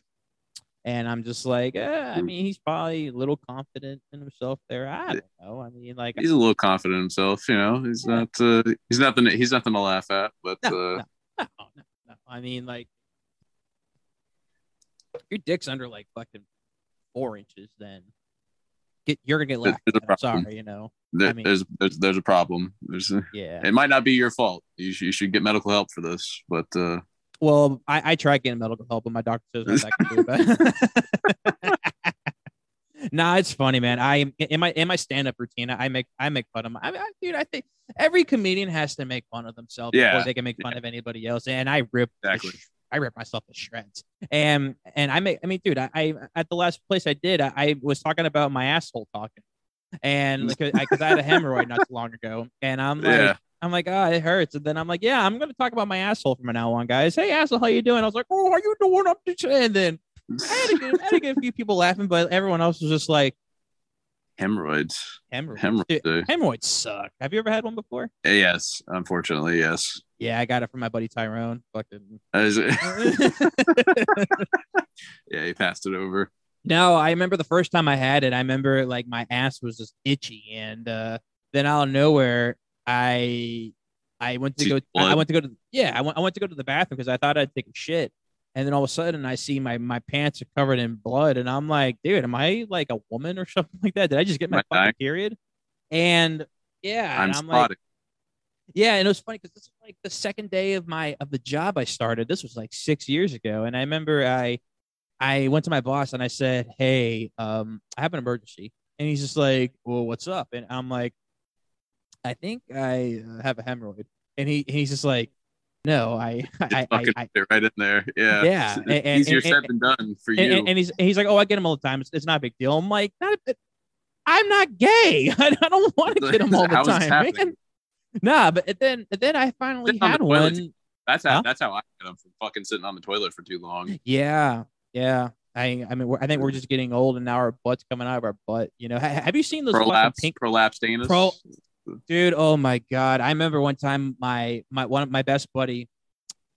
And I'm just like, eh, I Mm. mean, he's probably a little confident in himself there. I don't know. I mean, like, He's a little confident in himself, you know. He's Yeah. not. Uh, he's nothing. He's nothing to laugh at. But No, uh, no, no, no, no. I mean, like, your dick's under like fucking four inches, then get you're gonna get laughed. I'm sorry, you know. there, I mean- there's there's there's a problem. There's. A, Yeah. it might not be your fault. You should, you should get medical help for this. But uh, Well, I, I tried getting medical help, but my doctor says nothing I can do it. nah, it's funny, man. I in my in my stand up routine, I make I make fun of my. I, I, dude, I think every comedian has to make fun of themselves Yeah. before they can make fun of anybody else, and I rip Exactly. I rip myself to shreds. And and I make I mean, dude, I, I at the last place I did, I, I was talking about my asshole talking, and mm. because I, 'cause I had a hemorrhoid not too long ago, and I'm like. Yeah. I'm like, oh, it hurts. And then I'm like, yeah, I'm gonna talk about my asshole from now on, guys. Hey, asshole, how you doing? I was like, oh, how you doing up to? And then I had, to get, I had to get a few people laughing, but everyone else was just like, hemorrhoids. hemorrhoids. Hemorrhoids. Dude, hemorrhoids suck. Have you ever had one before? yes, unfortunately, yes. Yeah, I got it from my buddy Tyrone. Fucking. Yeah, he passed it over. no, I remember the first time I had it. I remember like my ass was just itchy, and uh, then out of nowhere, I I went to See go. I, I went to go to yeah. I went. I went to go to the bathroom because I thought I'd take a shit, and then all of a sudden I see my my pants are covered in blood, and I'm like, dude, am I like a woman or something like that? Did I just get my I fucking period? And yeah, I'm and I'm like. Yeah, and it was funny because this was like the second day of my of the job I started. This was like six years ago, and I remember I I went to my boss and I said, "Hey, um, I have an emergency," and he's just like, "Well, what's up?" And I'm like, "I think I uh, have a hemorrhoid," and he he's just like, "No, I I I." I right in there. Yeah. Yeah, It's and- and- easier and- said than done for you. and, and, he's and he's like, "Oh, I get him all the time. It's, it's not a big deal." I'm like, "Not, a, I'm not gay. I don't want to get him all the How is this time, man." Nah, but then then I finally Sitting had toilet. one. that's how Huh? that's how I get them from fucking sitting on the toilet for too long. Yeah, yeah. I I mean, we're, I think we're just getting old, and now our butts coming out of our butt. You know, ha- have you seen those Prolapse, pink prolapsed anus. Pro- dude? Oh my god! I remember one time my my one of my best buddy.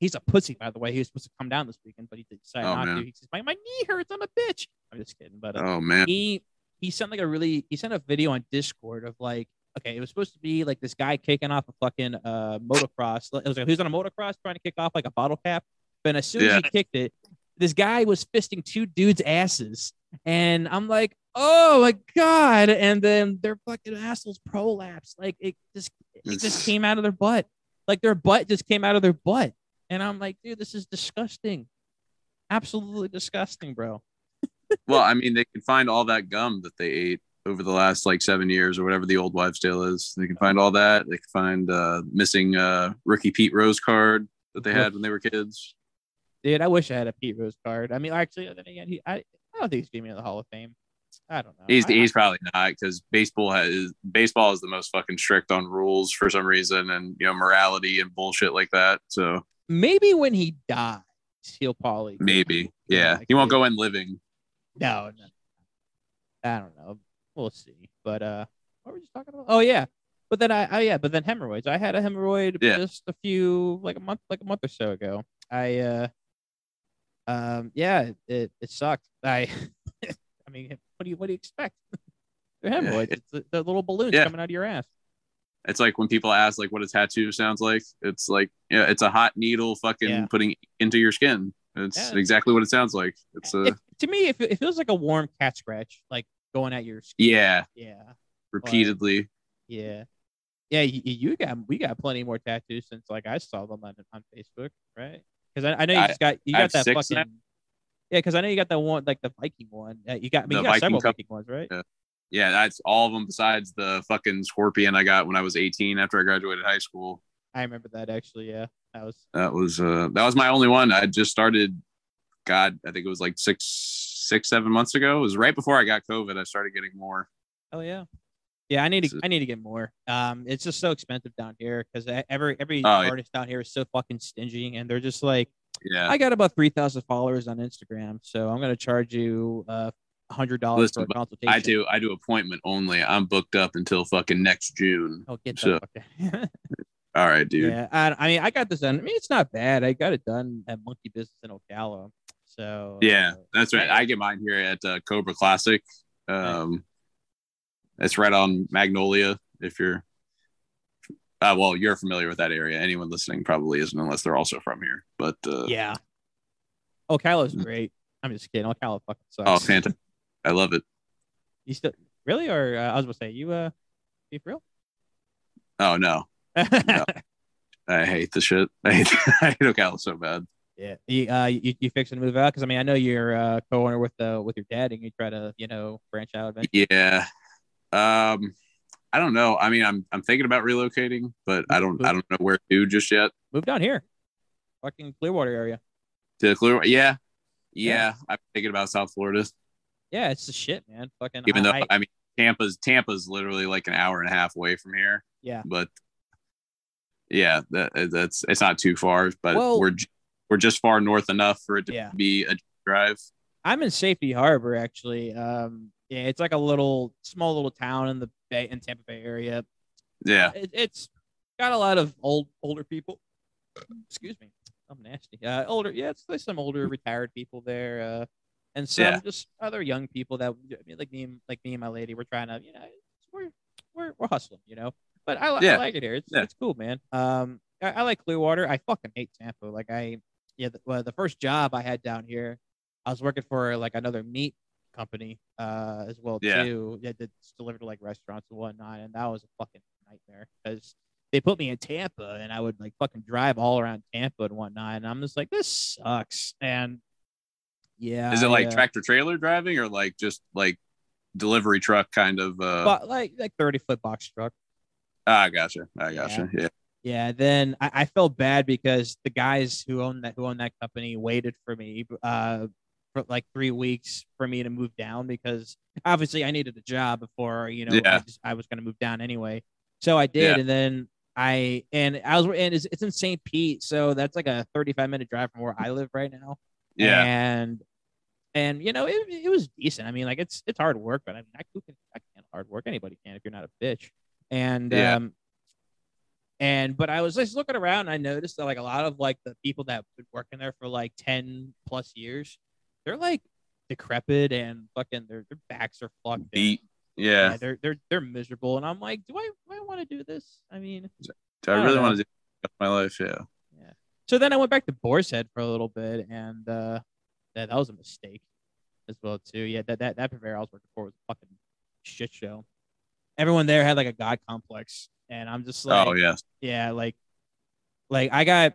He's a pussy, by the way. He was supposed to come down this weekend, but he decided Oh, not man. to. He says, "My my knee hurts. I'm a bitch." I'm just kidding, but uh, oh man. he he sent like a really he sent a video on Discord of like okay, it was supposed to be like this guy kicking off a fucking uh motocross. It was like who's on a motocross trying to kick off like a bottle cap. But as soon as he kicked it, this guy was fisting two dudes' asses. And I'm like, oh my god. And then their fucking assholes prolapse. Like it just it just came out of their butt. Like their butt just came out of their butt. And I'm like, dude, this is disgusting. Absolutely disgusting, bro. well, I mean, they can find all that gum that they ate over the last like seven years or whatever the old wives' tale is. They can find all that. They can find uh missing uh rookie Pete Rose card that they had when they were kids. Dude, I wish I had a Pete Rose card. I mean, actually, then again, he, I, I don't think he's getting me in the Hall of Fame. I don't know. He's I- he's probably not because baseball has baseball is the most fucking strict on rules for some reason and you know morality and bullshit like that. So maybe when he dies, he'll probably maybe yeah, like he won't go in living. No, no, I don't know. We'll see. But uh, what were we just talking about? Oh yeah, but then I, oh yeah, but then hemorrhoids. I had a hemorrhoid Yeah. just a few like a month, like a month or so ago. I uh, um, yeah, it it, it sucked. I, I mean, what do you what do you expect? They're Yeah, hemorrhoids. it- it's the, the little balloons Yeah. coming out of your ass. It's like when people ask like what a tattoo sounds like. It's like yeah, it's a hot needle fucking Yeah. putting into your skin. It's Yeah. exactly what it sounds like. It's a It- to me, it, it feels like a warm cat scratch, like going at your skin. yeah, Yeah. repeatedly. Yeah. Yeah, you, you got we got plenty more tattoos since like I saw them on on Facebook, right? Because I, I know you just got you got that six now. fucking yeah, because I know you got that one like the Viking one. Uh, you got I mean, you got Viking several Cup. Viking ones, right? Yeah. Yeah, that's all of them besides the fucking scorpion I got when I was 18 after I graduated high school. I remember that actually. Yeah, that was That was uh that was my only one. I just started God, I think it was like six six, seven months ago. It was right before I got COVID. I started getting more. oh yeah, yeah. I need to I need to get more. Um, it's just so expensive down here because every every Oh, yeah. artist down here is so fucking stingy, and they're just like, Yeah. I got about three thousand followers on Instagram, so I'm gonna charge you uh hundred dollars for a consultation. I do I do appointment only. I'm booked up until fucking next June. Oh, get So- that. All right, dude. Yeah, I, I mean, I got this done. I mean, it's not bad. I got it done at Monkey Business in Ocala. So Yeah, uh, that's right. I get mine here at uh, Cobra Classic. Um, it's right on Magnolia. If you're, uh, well, you're familiar with that area. Anyone listening probably isn't, unless they're also from here. But uh, yeah. Ocala's great. I'm just kidding. Ocala fucking sucks. oh, fantastic! I love it. You still really? Or uh, I was gonna say you uh, be for real? Oh no, I hate the shit. I hate, I hate Ocala so bad. Yeah, you, uh, you, you fixing to move out? Because I mean, I know you're uh, co-owner with uh, with your dad, and you try to you know branch out. Eventually. Yeah. Um, I don't know. I mean, I'm I'm thinking about relocating, but I don't I don't know where to just yet. Move down here, fucking Clearwater area. To Clear, yeah, yeah. Yeah. I'm thinking about South Florida, Yeah, it's the shit, man. Fucking. even I, though I- I mean Tampa's Tampa's literally like an hour and a half away from here. yeah, but yeah, that, that's it's not too far, but Well- we're we're just far north enough for it to Yeah. be a drive. I'm in Safety Harbor actually. Um, yeah, it's like a little small little town in the Bay in Tampa Bay area. Yeah, It, it's got a lot of old older people. Excuse me, I'm nasty. Uh, older, yeah, it's like some older retired people there, uh, and some Yeah. just other young people that I mean, like me, like me and my lady. We're trying to, you know, we're we're, we're hustling, you know. But I, li- I like it here. It's Yeah. it's cool, man. Um, I, I like Clearwater. I fucking hate Tampa. Like I, yeah, the, well, the first job I had down here, I was working for like another meat company uh as well Yeah. too that that's delivered to like restaurants and whatnot and that was a fucking nightmare because they put me in Tampa and I would like fucking drive all around Tampa and whatnot and I'm just like this sucks and yeah is it like I, uh, tractor trailer driving or like just like delivery truck kind of? uh but like like 30 foot box truck ah, I gotcha. I gotcha. Yeah, Yeah, then I, I felt bad because the guys who own that who own that company waited for me uh for like three weeks for me to move down because obviously I needed a job before you know I, just, I was going to move down anyway. So I did, Yeah. and then I and I was and it's, it's in St. Pete, so that's like a 35 minute drive from where I live right now. yeah, and and you know it, it was decent. I mean, like it's it's hard work, but I mean I can I can hard work. Anybody can if you're not a bitch. And Yeah. um and but I was just looking around and I noticed that like a lot of like the people that been working there for like 10 plus years, they're like decrepit and fucking their their backs are fucked. beat. yeah, Yeah, they're they're they're miserable. And I'm like, do I do I want to do this? I mean, do I I really know. want to do my life? Yeah. Yeah, So then I went back to Boar's Head for a little bit, and uh, that, that was a mistake as well too. Yeah, that that that purveyor I was working for was a fucking shit show. Everyone there had like a god complex, and I'm just like, oh yes, yeah, like, like I got,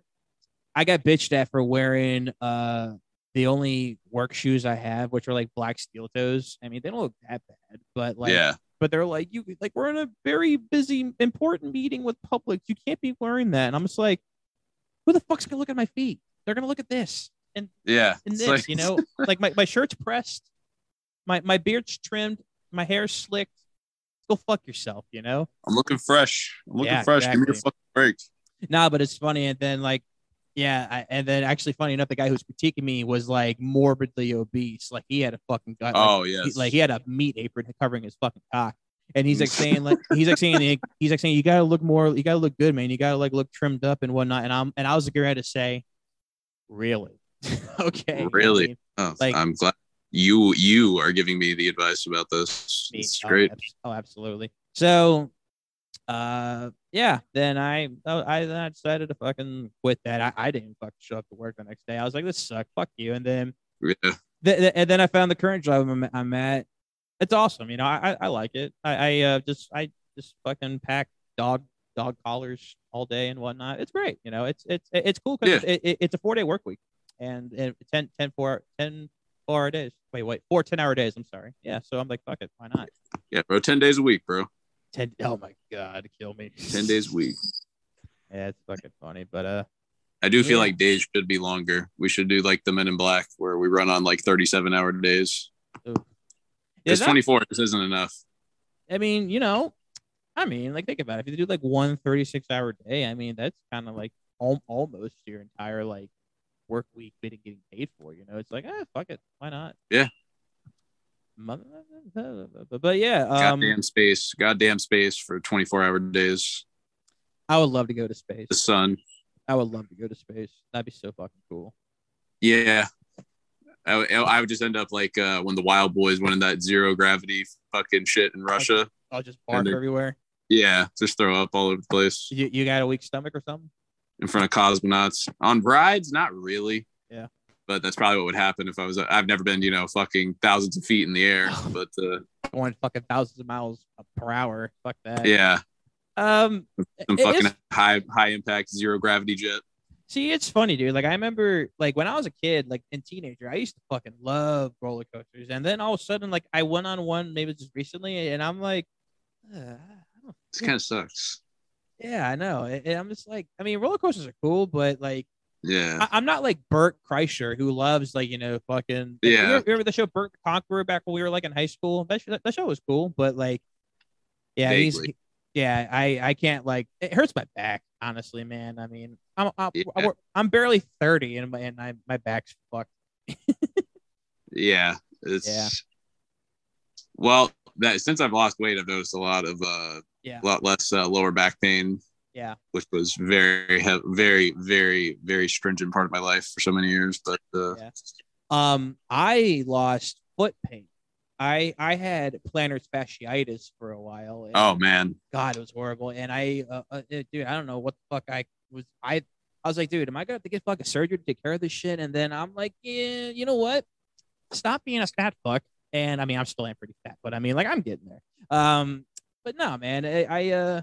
I got bitched at for wearing uh the only work shoes I have, which are like black steel toes. I mean, they don't look that bad, but like, yeah, but they're like, you like we're in a very busy, important meeting with public. You can't be wearing that. And I'm just like, who the fuck's gonna look at my feet? They're gonna look at this and, yeah. and this, like- you know, like my, my shirt's pressed, my my beard's trimmed, my hair's slicked. Go fuck yourself, you know? I'm looking fresh. I'm looking Yeah, fresh. Give me a fucking break. Nah, but it's funny. And then like, yeah, I, and then actually funny enough, the guy who's critiquing me was like morbidly obese. Like he had a fucking gut. like, Oh he- like he had a meat apron covering his fucking cock. And he's like saying like he's like saying like, he's like saying you gotta look more you gotta look good man you gotta like look trimmed up and whatnot and I'm and I was like ready to say really okay I Really? mean, Oh, like- I'm glad you you are giving me the advice about this. me- It's oh, great. oh absolutely so uh yeah then I I then I decided to fucking quit that I, I didn't fucking show up to work the next day I was like this sucks fuck you and then Yeah, th- th- and then I found the current job I'm, I'm at. It's awesome, you know. I I, I like it. I, I uh, just I just fucking pack dog dog collars all day and whatnot. It's great, you know. It's it's it's cool because it, it, it's a four day work week and, and 10, 10, four, 10 four hour days. Wait, wait, four 10 hour days. I'm sorry. Yeah, so I'm like, fuck it, why not? yeah, bro. Ten days a week, bro. Ten. Oh my god, kill me. Ten days a week. Yeah, it's fucking funny, but uh, I do feel like days should be longer. We should do like the Men in Black, where we run on like 37 hour days. yeah, Because that- 24 just isn't enough. I mean, you know, I mean, like think about it. If you do like one 36 hour day, I mean, that's kind of like al- almost your entire like work week been getting paid for. You know, it's like, ah, fuck it, why not? Yeah. But, yeah, um, goddamn space, goddamn space for 24 hour days. I would love to go to space. The sun. I would love to go to space. That'd be so fucking cool. Yeah. I, I would just end up like uh, when the Wildboyz went in that zero gravity fucking shit in Russia. I'll just bark they're- everywhere. Yeah, just throw up all over the place You, you got a weak stomach or something? In front of cosmonauts on rides. Not really. Yeah. But that's probably what would happen if I was. I've never been, you know, fucking thousands of feet in the air. But uh, Going fucking thousands of miles per hour. Fuck that. yeah, Um. some fucking is- high high impact zero gravity jet. See, it's funny, dude. Like I remember, like when I was a kid, like in teenager, I used to fucking love roller coasters, and then all of a sudden, like I went on one maybe just recently, and I'm like, uh, I don't, This kind of sucks. Yeah, I know. And I'm just like, I mean, roller coasters are cool, but like, Yeah. I, I'm not like Bert Kreischer who loves like you know fucking. Yeah. You remember, the show Bert the Conqueror back when we were like in high school? That show, that show was cool, but like, yeah, he's. Yeah, I I can't like it hurts my back honestly, man. I mean, I'm I'm, Yeah. I'm, barely 30 and my and my, my back's fucked. Yeah. It's Yeah. well that since I've lost weight, I've noticed a lot of uh Yeah. a lot less uh, lower back pain, Yeah. which was very very very very stringent part of my life for so many years. But uh, Yeah. Um, I lost foot pain. I I had plantar fasciitis for a while. oh man, God, it was horrible. And I, uh, uh, dude, I don't know what the fuck I was. I I was like, dude, am I gonna have to get fucking surgery to take care of this shit? And then I'm like, yeah, you know what? Stop being a fat fuck. And I mean, I'm still am pretty fat, but I mean, like, I'm getting there. Um, but no, man, I, I uh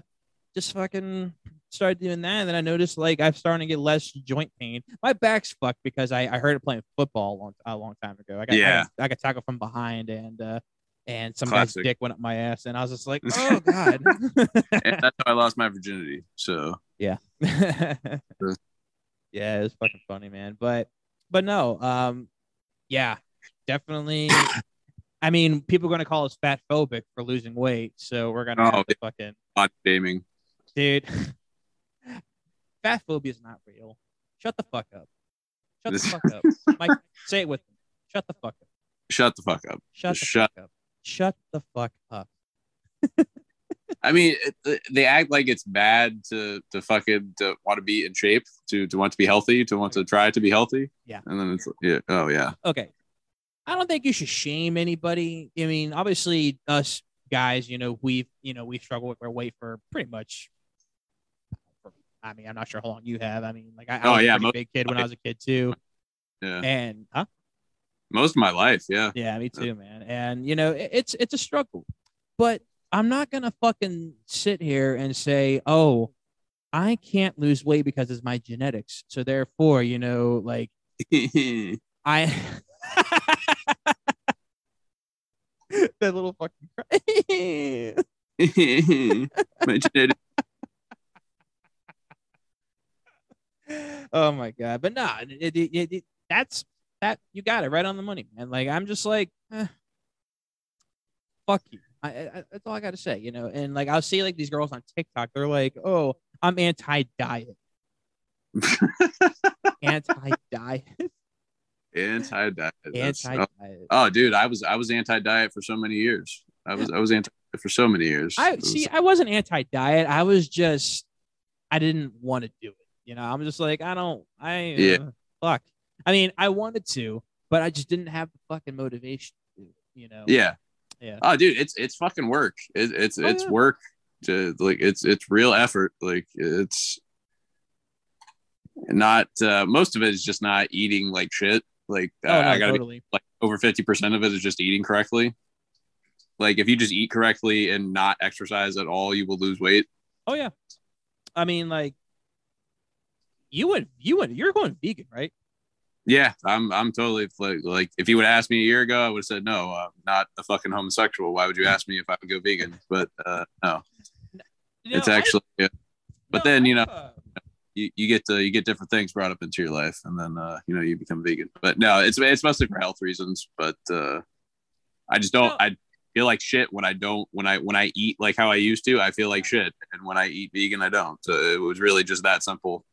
just fucking started doing that, and then I noticed like I'm starting to get less joint pain. My back's fucked because I, I heard it playing football a long, a long time ago. I got Yeah. I, got- I got tackled from behind, and uh, and some Classic. guy's dick went up my ass, and I was just like, oh god. and that's how I lost my virginity. So yeah, yeah, it was fucking funny, man. But but no, um, yeah, definitely. I mean, people are gonna call us fat phobic for losing weight, so we're gonna Oh, to fucking body shaming. dude. Fat phobia is not real. Shut the fuck up. Shut the fuck up. Mike, say it with me. Shut the fuck up. Shut the fuck up. Shut the Shut- fuck up. Shut the fuck up. I mean, they act like it's bad to to fucking to want to be in shape, to to want to be healthy, to want to try to be healthy. Yeah. and then it's yeah, oh yeah, okay. I don't think you should shame anybody. I mean, obviously, us guys, you know, we've you know we've struggled with our weight for pretty much. For, I mean, I'm not sure how long you have. I mean, like I, I Oh, was yeah, a most- big kid when I was a kid too, yeah. and huh? Most of my life, yeah. Yeah, me too, man. And you know, it- it's it's a struggle, but I'm not gonna fucking sit here and say, oh, I can't lose weight because it's my genetics. So therefore, you know, like I that little fucking cry. My oh my god! But no, it, it, it, it- that's that you got it right on the money, man. Like I'm just like, eh, fuck you. I, I, that's all I got to say, you know. And like I'll see like these girls on TikTok, they're like, oh, I'm anti-diet, anti-diet, anti-diet. Oh, anti-diet. oh, dude, I was I was anti-diet for so many years. I was I was anti for so many years. I was, see. I wasn't anti diet. I was just, I didn't want to do it. You know, I'm just like, I don't. I uh, Yeah. Fuck. I mean, I wanted to, but I just didn't have the fucking motivation. To, you know. yeah. Yeah. Oh, dude, it's it's fucking work. It, it's Oh, it's yeah. work. To like, it's it's real effort. Like it's not. uh Most of it is just not eating like shit. Like Oh, uh, no, I gotta be like over 50% of it is just eating correctly. Like if you just eat correctly and not exercise at all, you will lose weight. Oh yeah. I mean, like, you would you went, you're going vegan, right? Yeah, I'm I'm totally like, like if you would ask me a year ago, I would have said no, I'm not a fucking homosexual. Why would you ask me if I would go vegan? But uh no, You it's I- actually yeah. But no, then, you know, uh, you, you get to you get different things brought up into your life and then uh you know you become vegan. But no, it's it's mostly for health reasons, but uh I just don't I feel like shit when I don't when I when I eat like how I used to, I feel like shit. And when I eat vegan, I don't. So it was really just that simple.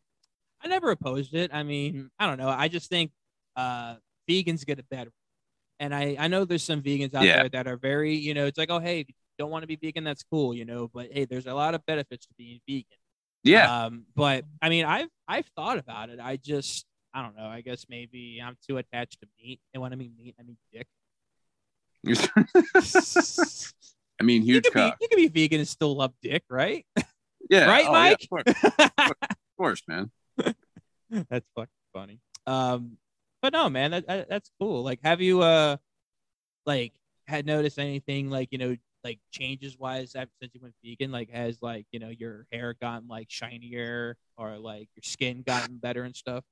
I never opposed it. I mean, I don't know. I just think uh, vegans get it better. And I, I know there's some vegans out Yeah. there that are very, you know, it's like, oh, hey, don't want to be vegan, that's cool, you know, but hey, there's a lot of benefits to being vegan. Yeah. Um, but I mean, I've, I've thought about it. I just, I don't know. I guess maybe I'm too attached to meat, and when I mean meat, I mean dick. I mean, you huge could be cock. you could be vegan and still love dick, right? Yeah, Right, oh, yeah, Mike? of, course. of course, man. that's fucking funny. Um, but no, man, that, that that's cool. Like, have you uh, like, had noticed anything like you know like changes wise after since you went vegan? Like, has like you know your hair gotten like shinier or like your skin gotten better and stuff?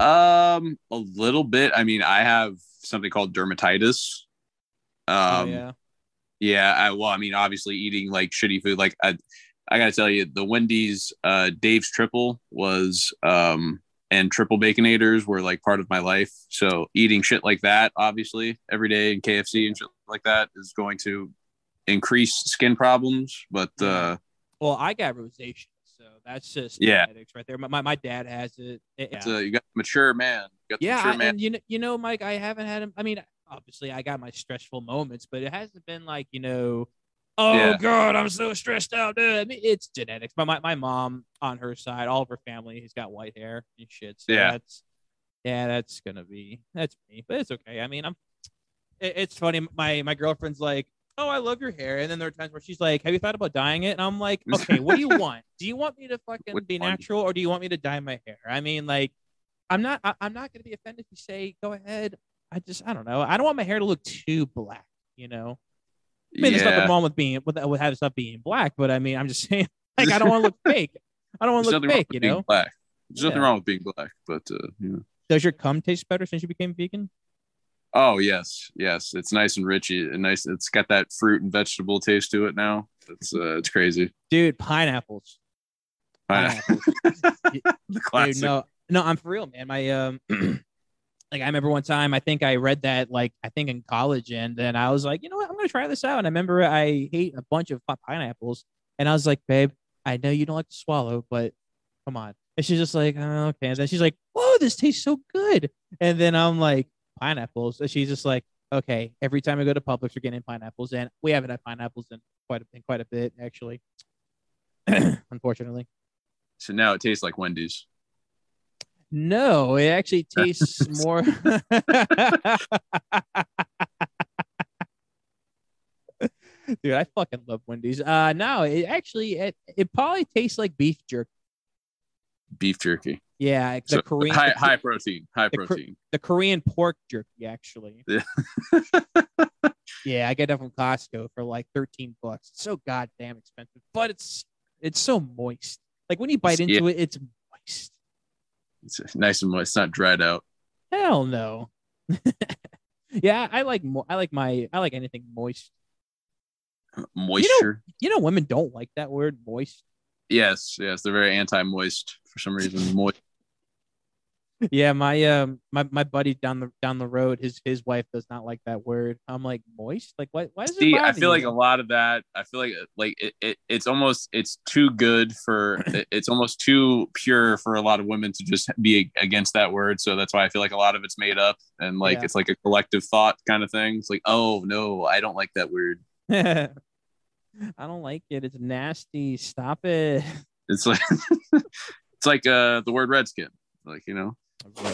Um, a little bit. I mean, I have something called dermatitis. Um, oh yeah. Yeah, I well, I mean, obviously eating like shitty food. Like I, I gotta tell you, the Wendy's uh, Dave's Triple was um, and Triple Baconators were like part of my life. So eating shit like that, obviously, every day in KFC and shit like that is going to increase skin problems. But uh, Well, I got rosacea, so that's just Yeah. genetics right there. My, my, my dad has it. Yeah. uh, you got mature man. You got yeah, mature I- man. and you know, you know, Mike, I haven't had him. I mean, obviously, I got my stressful moments, but it hasn't been like you know, oh Yeah. god, I'm so stressed out. Dude. I mean, it's genetics. But my, my mom on her side, all of her family, he's got white hair and shit. So Yeah. that's yeah, that's gonna be that's me, but it's okay. I mean, I'm. It, it's funny. My my girlfriend's like. Oh, I love your hair. And then there are times where she's like, Have you thought about dyeing it? And I'm like, Okay, what do you want? Do you want me to fucking be natural or do you want me to dye my hair? I mean, like, I'm not I, I'm not gonna be offended if you say go ahead. I just I don't know. I don't want my hair to look too black, you know. I mean, there's nothing wrong with being with with having stuff being black, but I mean, I'm just saying like I don't want to look fake. I don't want to look fake, you know. black. There's nothing wrong with being black, but uh, you know. Does your cum taste better since you became vegan? Oh yes, yes. It's nice and rich and nice. It's got that fruit and vegetable taste to it now. It's uh, it's crazy. Dude, pineapples. Pineapples. the classic. Dude, no, no, I'm for real, man. My um, like I remember one time, I think I read that like I think in college, and then I was like, you know what, I'm gonna try this out. And I remember I ate a bunch of pineapples, and I was like, babe, I know you don't like to swallow, but come on. And she's just like, oh, okay. And then she's like, whoa, this tastes so good. And then I'm like, pineapples. And she's just like, okay. Every time I go to Publix, we're getting pineapples, and we haven't had pineapples in quite a, in quite a bit actually. Unfortunately. So now it tastes like Wendy's. No, it actually tastes more. Dude, I fucking love Wendy's. Uh, no, it actually it, it probably tastes like beef jerky. Beef jerky. Yeah, the So Korean high the, high protein. High the protein. the Korean pork jerky actually. Yeah. yeah, I get that from Costco for like thirteen bucks. It's so goddamn expensive, but it's it's so moist. Like when you bite Yeah. into it, it's moist. It's nice and moist. It's not dried out. Hell no. yeah, I like mo- I like my I like anything moist. Moisture. You know, women don't like that word moist. yes, yes. They're very anti-moist for some reason. Moist. Yeah, my um my, my buddy down the down the road, his his wife does not like that word. I'm like moist. Like what? Why does See, it? I feel like a lot of that. I feel like like it, it, it's almost it's too good for it's almost too pure for a lot of women to just be against that word. So that's why I feel like a lot of it's made up and like Yeah. it's like a collective thought kind of thing. It's like, oh no, I don't like that word. I don't like it. It's nasty. Stop it. It's like it's like uh the word redskin. Like you know,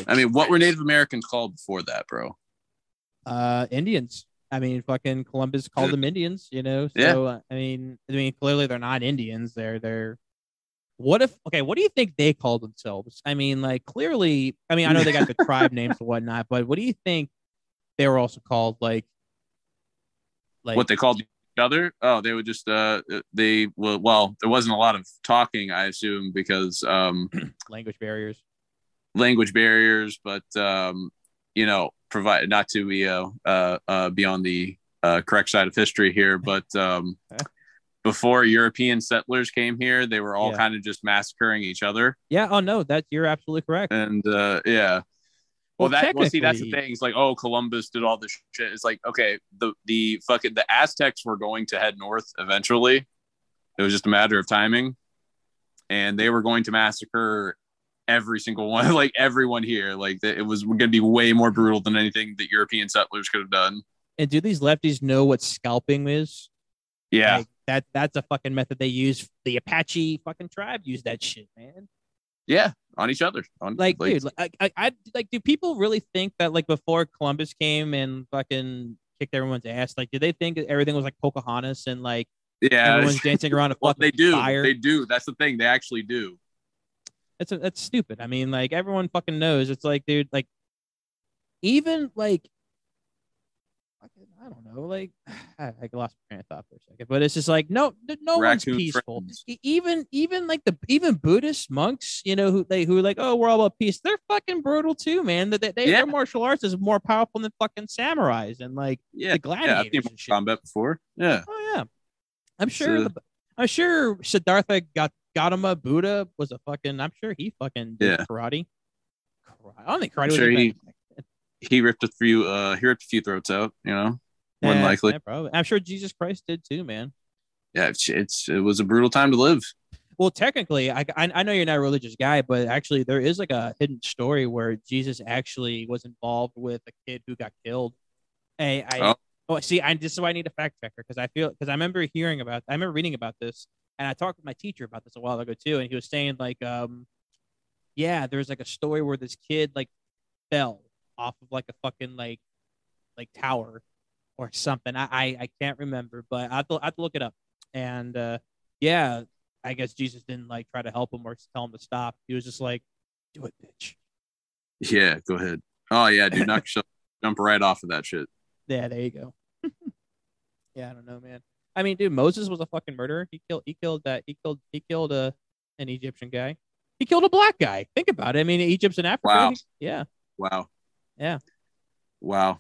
I mean, what were Native Americans called before that, bro? uh Indians. I mean, fucking Columbus called them Indians. You know. So Yeah. uh, I mean, I mean, clearly they're not Indians. They're they're. What if? Okay, what do you think they called themselves? I mean, like clearly. I mean, I know they got the tribe names and whatnot, but what do you think they were also called? Like, like what they called each other? Oh, they would just uh they well, well there wasn't a lot of talking, I assume, because um language barriers. Language barriers, but um, you know, provide not to be uh, uh, uh, be on the uh, correct side of history here, but um, before European settlers came here, they were all Yeah. kind of just massacring each other, Yeah. Oh no, that you're absolutely correct. and uh, yeah. Well, Well, that well, see, that's the thing. It's like, oh, Columbus did all this shit. It's like, okay, the the fucking the Aztecs were going to head north eventually. It was just a matter of timing, and they were going to massacre every single one, like everyone here. Like it was going to be way more brutal than anything that European settlers could have done. And do these lefties know what scalping is? Yeah, Like, that that's a fucking method they use. The Apache fucking tribe used that shit, man. yeah. on each other. On like, dude, like, I, I, like, do people really think that like before Columbus came and fucking kicked everyone's ass? Like, did they think everything was like Pocahontas and like yeah, everyone's dancing around a well, they do. fire? They do. That's the thing. They actually do. That's that's stupid. I mean, like everyone fucking knows. It's like, dude, like even like fucking, I don't know, like I, I lost my train of thought for a second, but it's just like no, no one's peaceful. friends. Even even like the even Buddhist monks, you know, who they who are like, oh, we're all about peace. They're fucking brutal too, man. That they, they, Yeah. their martial arts is more powerful than fucking samurais and like Yeah, the yeah. I've gladiators seen combat before. Yeah, Oh yeah, I'm sure. So- the, I'm sure Siddhartha got Gautama Buddha was a fucking. I'm sure he fucking did Yeah. karate. I don't think karate I'm was sure he- he ripped a few. Uh, he ripped a few throats out. You know, more than Yeah, likely. yeah, probably. I'm sure Jesus Christ did too, man. Yeah, it's, it's it was a brutal time to live. Well, technically, I, I I know you're not a religious guy, but actually, there is like a hidden story where Jesus actually was involved with a kid who got killed. Hey, I Oh. oh, see, I this is why I need a fact checker because I feel because I remember hearing about I remember reading about this and I talked with my teacher about this a while ago too, and he was saying like um yeah, there's like a story where this kid like fell off of like a fucking like like tower or something. I I, I can't remember, but I have, to, I have to look it up. And uh yeah, I guess Jesus didn't like try to help him or tell him to stop. He was just like, "Do it, bitch." Yeah, go ahead. Oh yeah, dude, knock yourself jump right off of that shit. Yeah, there you go. yeah, I don't know, man. I mean, dude, Moses was a fucking murderer. He killed. He killed that. He killed. He killed a an Egyptian guy. He killed a black guy. Think about it. I mean, Egypt's in Africa. Wow. He- yeah, Wow. Yeah. Wow,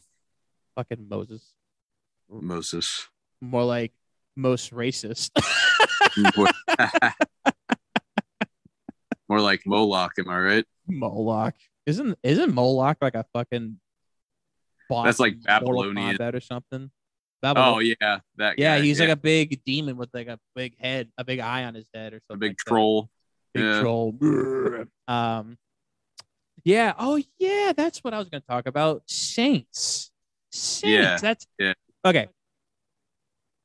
fucking Moses. Moses. More like most racist. More, like Moloch, am I right? Moloch. Isn't isn't Moloch like a fucking boss? That's like Babylonian. Kombat or something. Babylon- Oh yeah, that. yeah, guy. he's like a big demon with like a big head, a big eye on his head, or something. a big like that. troll. Big Yeah. troll. Um, yeah. Oh yeah, that's what I was going to talk about. Saints. Saints. Yeah, That's yeah. Okay.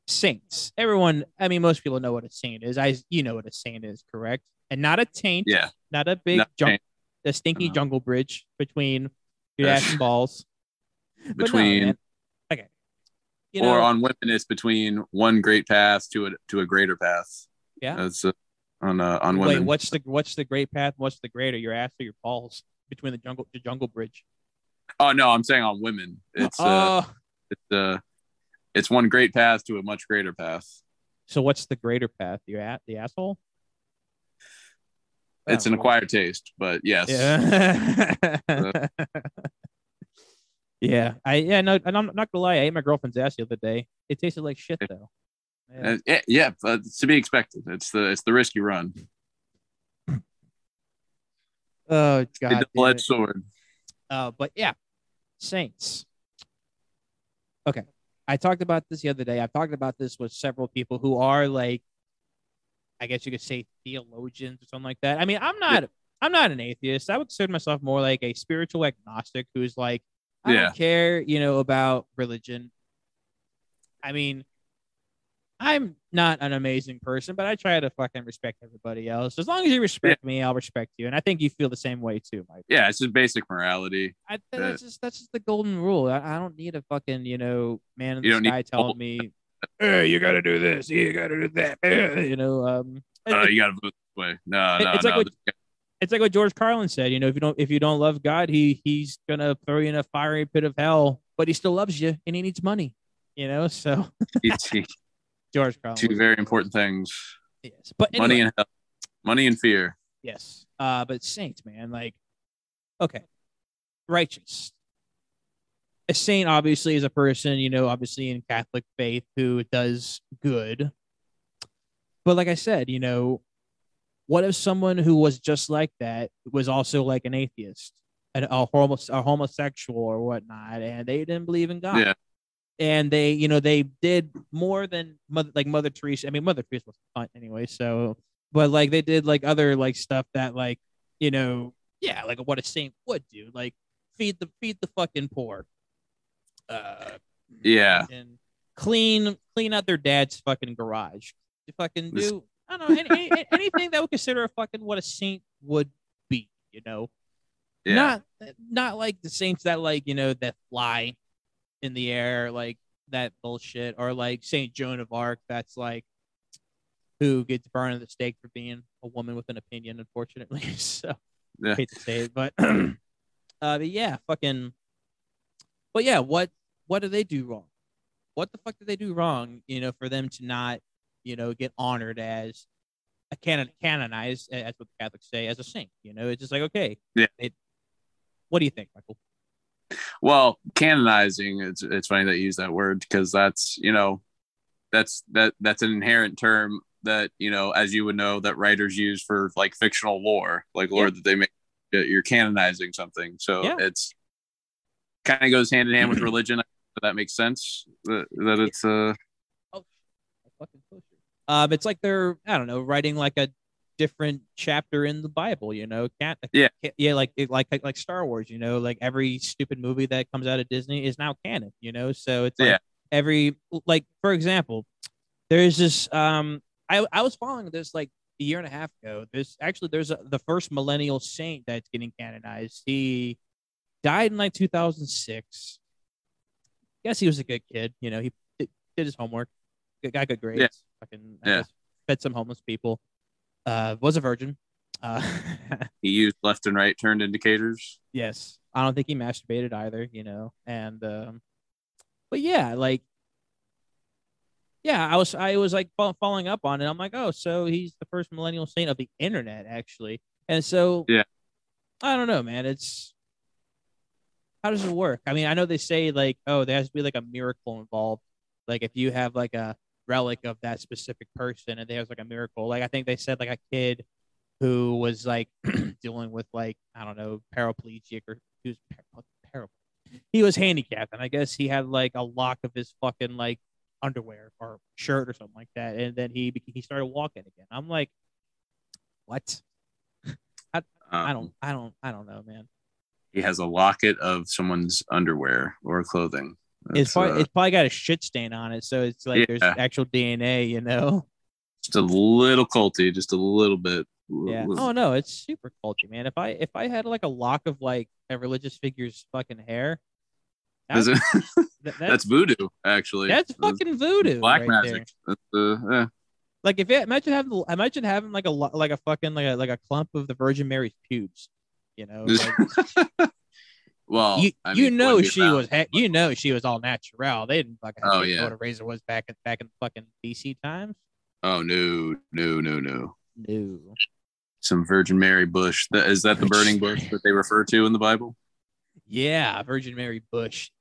Saints. Everyone. I mean, most people know what a saint is. I, you know what a saint is, correct? And not a taint. Yeah, Not a big Not a junk. taint. The stinky Uh-huh. jungle bridge between your Yeah. ass and balls. Between. You or on women, it's between one great path to a to a greater path. Yeah. that's uh, on uh, on wait. What's the what's the great path? What's the greater? Your ass or your balls between the jungle the jungle bridge? Oh no, I'm saying on women. It's uh, Oh, it's uh, it's one great path to a much greater path. so what's the greater path? Your at the asshole? It's an acquired taste, but yes, Yeah. yeah. I yeah no. And I'm not gonna lie. I ate my girlfriend's ass the other day. It tasted like shit though. Yeah. Uh, yeah, yeah, but it's to be expected. It's the it's the risk you run. Oh god. a damn sword. Uh, but yeah, Saints. Okay, I talked about this the other day. I've talked about this with several people who are like, I guess you could say theologians or something like that. I mean, I'm not. I'm not an atheist. I would consider myself more like a spiritual agnostic who's like, I Yeah. don't care, you know, about religion. I mean, I'm not an amazing person, but I try to fucking respect everybody else. As long as you respect me, I'll respect you. And I think you feel the same way too, Mike. Yeah, it's just basic morality. I, that's just that's just the golden rule. I, I don't need a fucking you know man in the sky telling me, hey, you got to do this, you got to do that, eh," you know. Um, Uh, you got to vote this way. No, no, it's no. like what- it's like what George Carlin said. You know, if you don't if you don't love God, he he's gonna throw you in a fiery pit of hell, but he still loves you and he needs money. You know, so It's George Carlin. two very important things: yes, but anyway, money and health, money and fear. Yes. Uh, but saints, man, like, okay, righteous. A saint obviously is a person, you know, obviously in Catholic faith who does good. But like I said, you know, what if someone who was just like that was also like an atheist, an, a, homo, a homosexual or whatnot, and they didn't believe in God? Yeah. And they, you know, they did more than mother, like Mother Teresa. I mean, Mother Teresa was fun anyway, so but like they did like other like stuff that like you know yeah like what a saint would do like feed the feed the fucking poor uh Yeah, and clean clean out their dad's fucking garage to fucking do i don't know any, any, anything that would consider a fucking what a saint would be you know. Yeah. Not not like the saints that like, you know, that fly in the air, like that bullshit, or like Saint Joan of Arc that's like who gets burned at the stake for being a woman with an opinion, unfortunately. so Yeah. hate to say it, but uh but yeah, fucking but yeah, what what do they do wrong? What the fuck did they do wrong, you know, for them to not, you know, get honored as a canon canonized, as what the Catholics say, as a saint? You know, it's just like okay, Yeah. It, what do you think, Michael? Well, canonizing, it's it's funny that you use that word because that's, you know, that's that that's an inherent term that, you know, as you would know, that writers use for like fictional lore, like lore Yeah. that they make you're canonizing something. So Yeah. it's kind of goes hand in hand with religion. That makes sense. That, that it's uh fucking closer. Um, it's like they're I don't know writing like a different chapter in the Bible. You know, can't Yeah. yeah, like like like Star Wars. You know, like every stupid movie that comes out of Disney is now canon. You know, so it's like Yeah. every like for example, there's this um I I was following this like a year and a half ago. There's actually there's a, the first millennial saint that's getting canonized. He died in like 2006. Guess he was a good kid. You know, he did, did his homework, got good grades. Yeah. Fucking Yeah. fed some homeless people. Uh, was a virgin. Uh, he used left and right turned indicators. yes, I don't think he masturbated either. You know, and um, but yeah, like yeah, I was I was like following up on it. I'm like, oh, so he's the first millennial saint of the internet, actually. And so Yeah. I don't know, man. It's how does it work? I mean, I know they say like, oh, there has to be like a miracle involved. Like if you have like a relic of that specific person and there's like a miracle. Like I think they said like a kid who was like dealing with like I don't know paraplegic or he was par- par- he was handicapped and I guess he had like a lock of his fucking like underwear or shirt or something like that and then he he started walking again. I'm like, what? I Um, don't I don't I don't know, man. He has a locket of someone's underwear or clothing. It's probably, uh, it's probably got a shit stain on it, so it's like there's actual DNA, you know. just a little culty, just a little bit. Yeah. Oh no, it's super culty, man. If I if I had like a lock of like a religious figure's fucking hair, Is that's it? that- that's that's, voodoo, actually. that's fucking voodoo. black right magic. there. That's, uh, yeah. Like if it, imagine having imagine having like a like a fucking like a like a clump of the Virgin Mary's pubes, you know. Like, well, you I you know she around. was he- you know she was all natural. They didn't fucking Oh, know yeah. what a razor was back in back in the fucking BC times. Oh no, no, no, no. No. Some Virgin Mary bush. That is that the burning bush that they refer to in the Bible? Yeah, Virgin Mary Bush.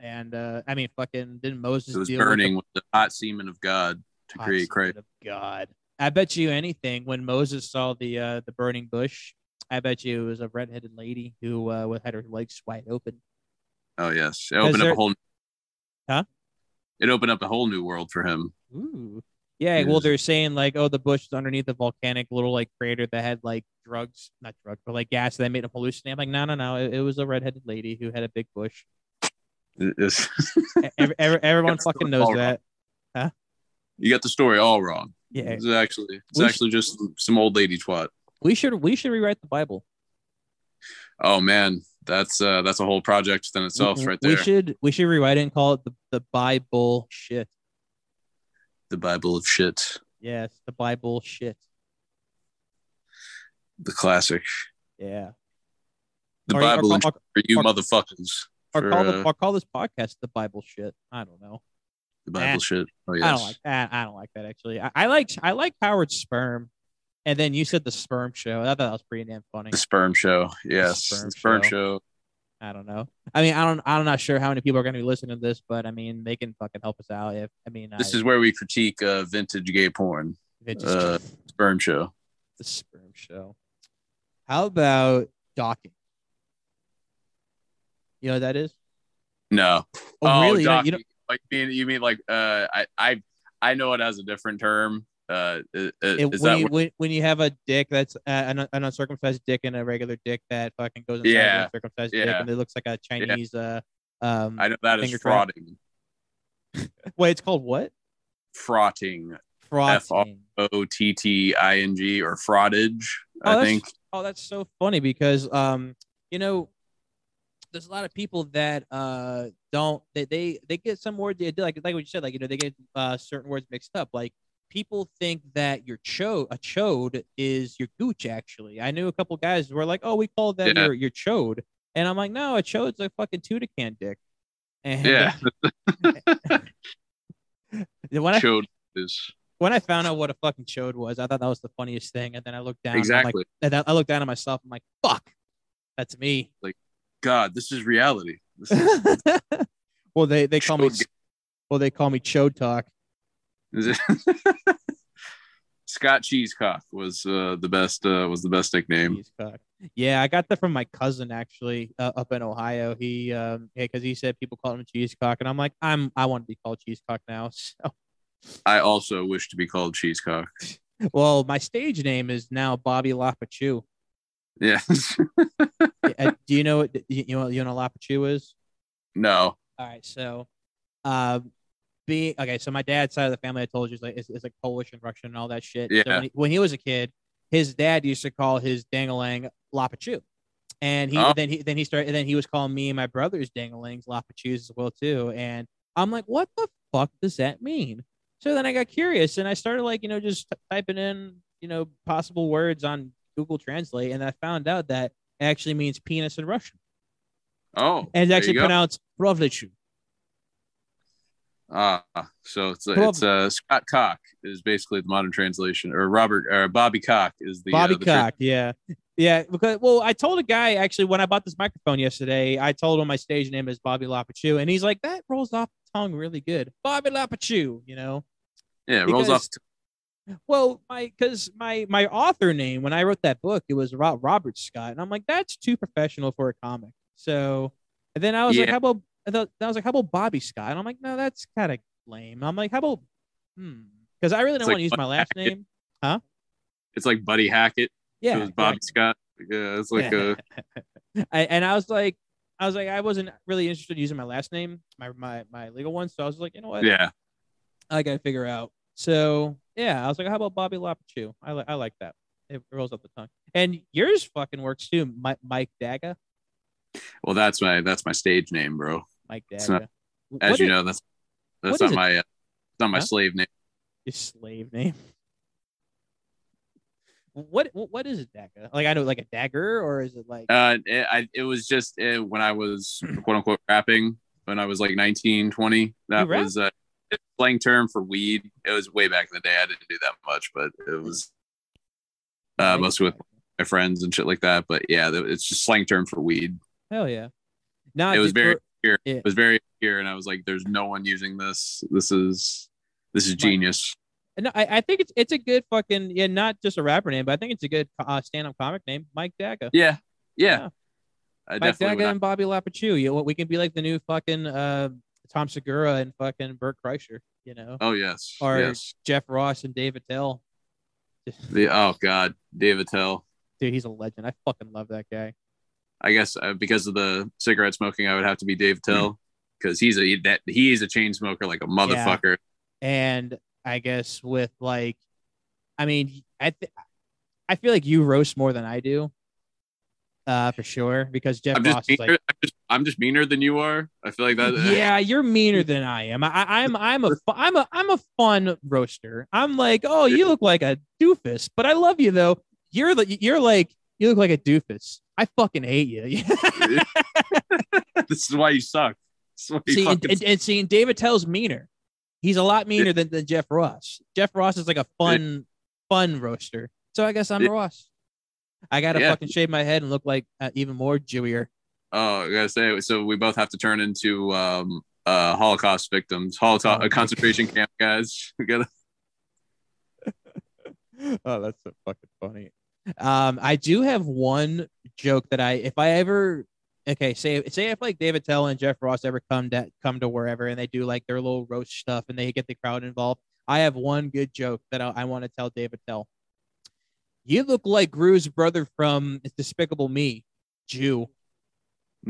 And uh I mean fucking didn't Moses It was deal with the burning with the hot semen of God to hot create Christ. of God. I bet you anything when Moses saw the uh the burning bush, I bet you it was a redheaded lady who uh had her legs wide open. Oh yes, it opened there- up a whole. Huh? It opened up a whole new world for him. Ooh. Yeah, well they're saying like, oh, the bush is underneath the volcanic little like crater that had like drugs, not drugs, but like gas that made him hallucinate. I'm like, no, no, no. It, it was a redheaded lady who had a big bush. Every, every, everyone fucking knows wrong. huh? you got the story all wrong. Yeah. It's actually it's We actually just some old lady twat. We should we should rewrite the Bible. Oh man, that's uh that's a whole project within itself, we, right there. we should we should rewrite it and call it the, the Bible shit. The Bible of shit, Yes, the Bible shit. the classic, Yeah. the Or- Bible or- for you motherfuckers. Or call the uh, or call this podcast the Bible shit. I don't know. the Bible eh. shit. Oh yes. I don't like that. I don't like that actually. I, I like I like Howard's sperm, and then you said the sperm show. I thought that was pretty damn funny. the sperm show. Yes, sperm the sperm show. show. I don't know. I mean, I don't. I'm not sure how many people are going to be listening to this, but I mean, they can fucking help us out. If I mean, This I, is where we critique uh, vintage gay porn. just- uh, Sperm show. the sperm show. How about docking? You know what that is? No. Oh, really? You don't- you don't- like mean, you mean like uh I I I know it has a different term. Uh, is, it- is when, that you, when, when you have a dick that's uh, an, an uncircumcised dick and a regular dick that fucking goes inside Yeah, the uncircumcised dick and it looks like a Chinese uh um I know that is frauding. wait it's called what Frotting. frotting O T T I N G or frottage. Oh, I think. oh, that's so funny because um, you know, there's a lot of people that uh don't they they, they get some words they like like what you said like you know they get uh certain words mixed up like people think that your chode a chode is your gooch actually. I knew a couple guys who were like oh we call that Yeah. your your chode. And i'm like no a chode's a fucking tuna can dick. And Yeah, uh, when i showed is when i found out what a fucking chode was i thought that was the funniest thing. And then i looked down and I'm like- exactly. and i looked down at myself i'm like fuck that's me. Like, God, this is reality. This is, well they they call me Chode- well they call me chode talk Scott Cheesecock was uh, the best. Uh, was the best nickname. Cheesecock. Yeah, I got that from my cousin actually uh, up in Ohio. He um yeah, because he said people call him cheesecock, and I'm like, I'm I want to be called cheesecock now. So I also wish to be called Cheesecock. well, my stage name is now Bobby Lapachu. Yeah. Uh, Do you know what you know you know what Lapachu is? no. All right, so um being okay, so my dad's side of the family I told you is like is, is like Polish and Russian and all that shit. So Yeah. when he, when he was a kid, his dad used to call his dangalang Lapachu. And he Oh. then he then he started and then he was calling me and my brothers dangalings Lapachus as well too. And I'm like, what the fuck does that mean? So then I got curious and I started like, you know, just typing in, you know, possible words on Google Translate, and I found out that it actually means penis in Russian. Oh. And it's actually pronounced Provlichu. Ah, so it's Prob- it's uh, Scott Cock is basically the modern translation, or Robert or Bobby Cock is the Bobby uh, the Cock, yeah. Yeah, because well, I told a guy actually when I bought this microphone yesterday, I told him my stage name is Bobby Lapachu, and he's like, that rolls off the tongue really good. Bobby Lapachu, you know. yeah, it rolls off. Well, my because my my author name when I wrote that book, it was Ro- Robert Scott, and I'm like, that's too professional for a comic. So, and then I was like, how about I thought I was like, how about Bobby Scott? And I'm like, no, that's kind of lame. I'm like, how about hmm? Because I really It's don't like want to use my last Hackett. name. Huh? It's like Buddy Hackett. Yeah, it was Bobby. Scott. Yeah, it's like uh I, and I was like, I was like, I wasn't really interested in using my last name, my my my legal one. So I was like, you know what? yeah. I gotta figure out. So yeah, I was like, how about Bobby Lapachu? I like I like that. It rolls off the tongue. And yours fucking works too, Mike, Mike Dagga. Well, that's my that's my stage name, bro. Mike Dagga. not- What As you is know, that's that's not my uh, not my Huh? slave name. your slave name? What what is a dagger? Like I know, like a dagger, or is it like? Uh, it, I, it was just uh, when I was quote unquote rapping when I was like 19, 20. That was a slang term for weed. It was way back in the day. I didn't do that much, but it was uh, mostly with my friends and shit like that. But yeah, it's just slang term for weed. Hell yeah. No, It was dude, very Here, Yeah. it was very here, and I was like, "There's no one using this. This is this is genius." No, I, I think it's it's a good fucking yeah, not just a rapper name, but I think it's a good uh, stand-up comic name, Mike Dagga. Yeah, yeah. Yeah. I Mike Dagga and Bobby Lapachu. You know, we can be like the new fucking uh, Tom Segura and fucking Bert Kreischer, you know, Oh yes, or yes. Jeff Ross and Dave Attell. The oh god, Dave Attell. Dude, he's a legend. I fucking love that guy. I guess uh, because of the cigarette smoking, I would have to be Dave. Tell because he's a that he is a chain smoker like a motherfucker. And I guess with like, I mean, I th- I feel like you roast more than I do, uh, for sure, because Jeff I'm Ross just, is meaner, like. I'm just I'm just meaner than you are. I feel like that. yeah, you're meaner than I am. I, I'm I'm a I'm a I'm a fun roaster. I'm like, oh, you look like a doofus, but I love you though. You're the you're like you look like a doofus. I fucking hate you. this is why you suck. Why you see, and, and, and see, and Dave Attell's meaner. He's a lot meaner than, than Jeff Ross. Jeff Ross is like a fun fun roaster. So I guess I'm Yeah. Ross. I gotta Yeah. fucking shave my head and look like uh, even more Jewier. Oh, I gotta say, so we both have to turn into um uh Holocaust victims, Holocaust Oh uh, concentration camp guys. We gotta oh, that's so fucking funny. Um, I do have one joke that I, if I ever, okay, say say if like Dave Attell and Jeff Ross ever come to come to wherever and they do like their little roast stuff and they get the crowd involved. I have one good joke that I, I want to tell Dave Attell. You look like Gru's brother from Despicable Me, Jew.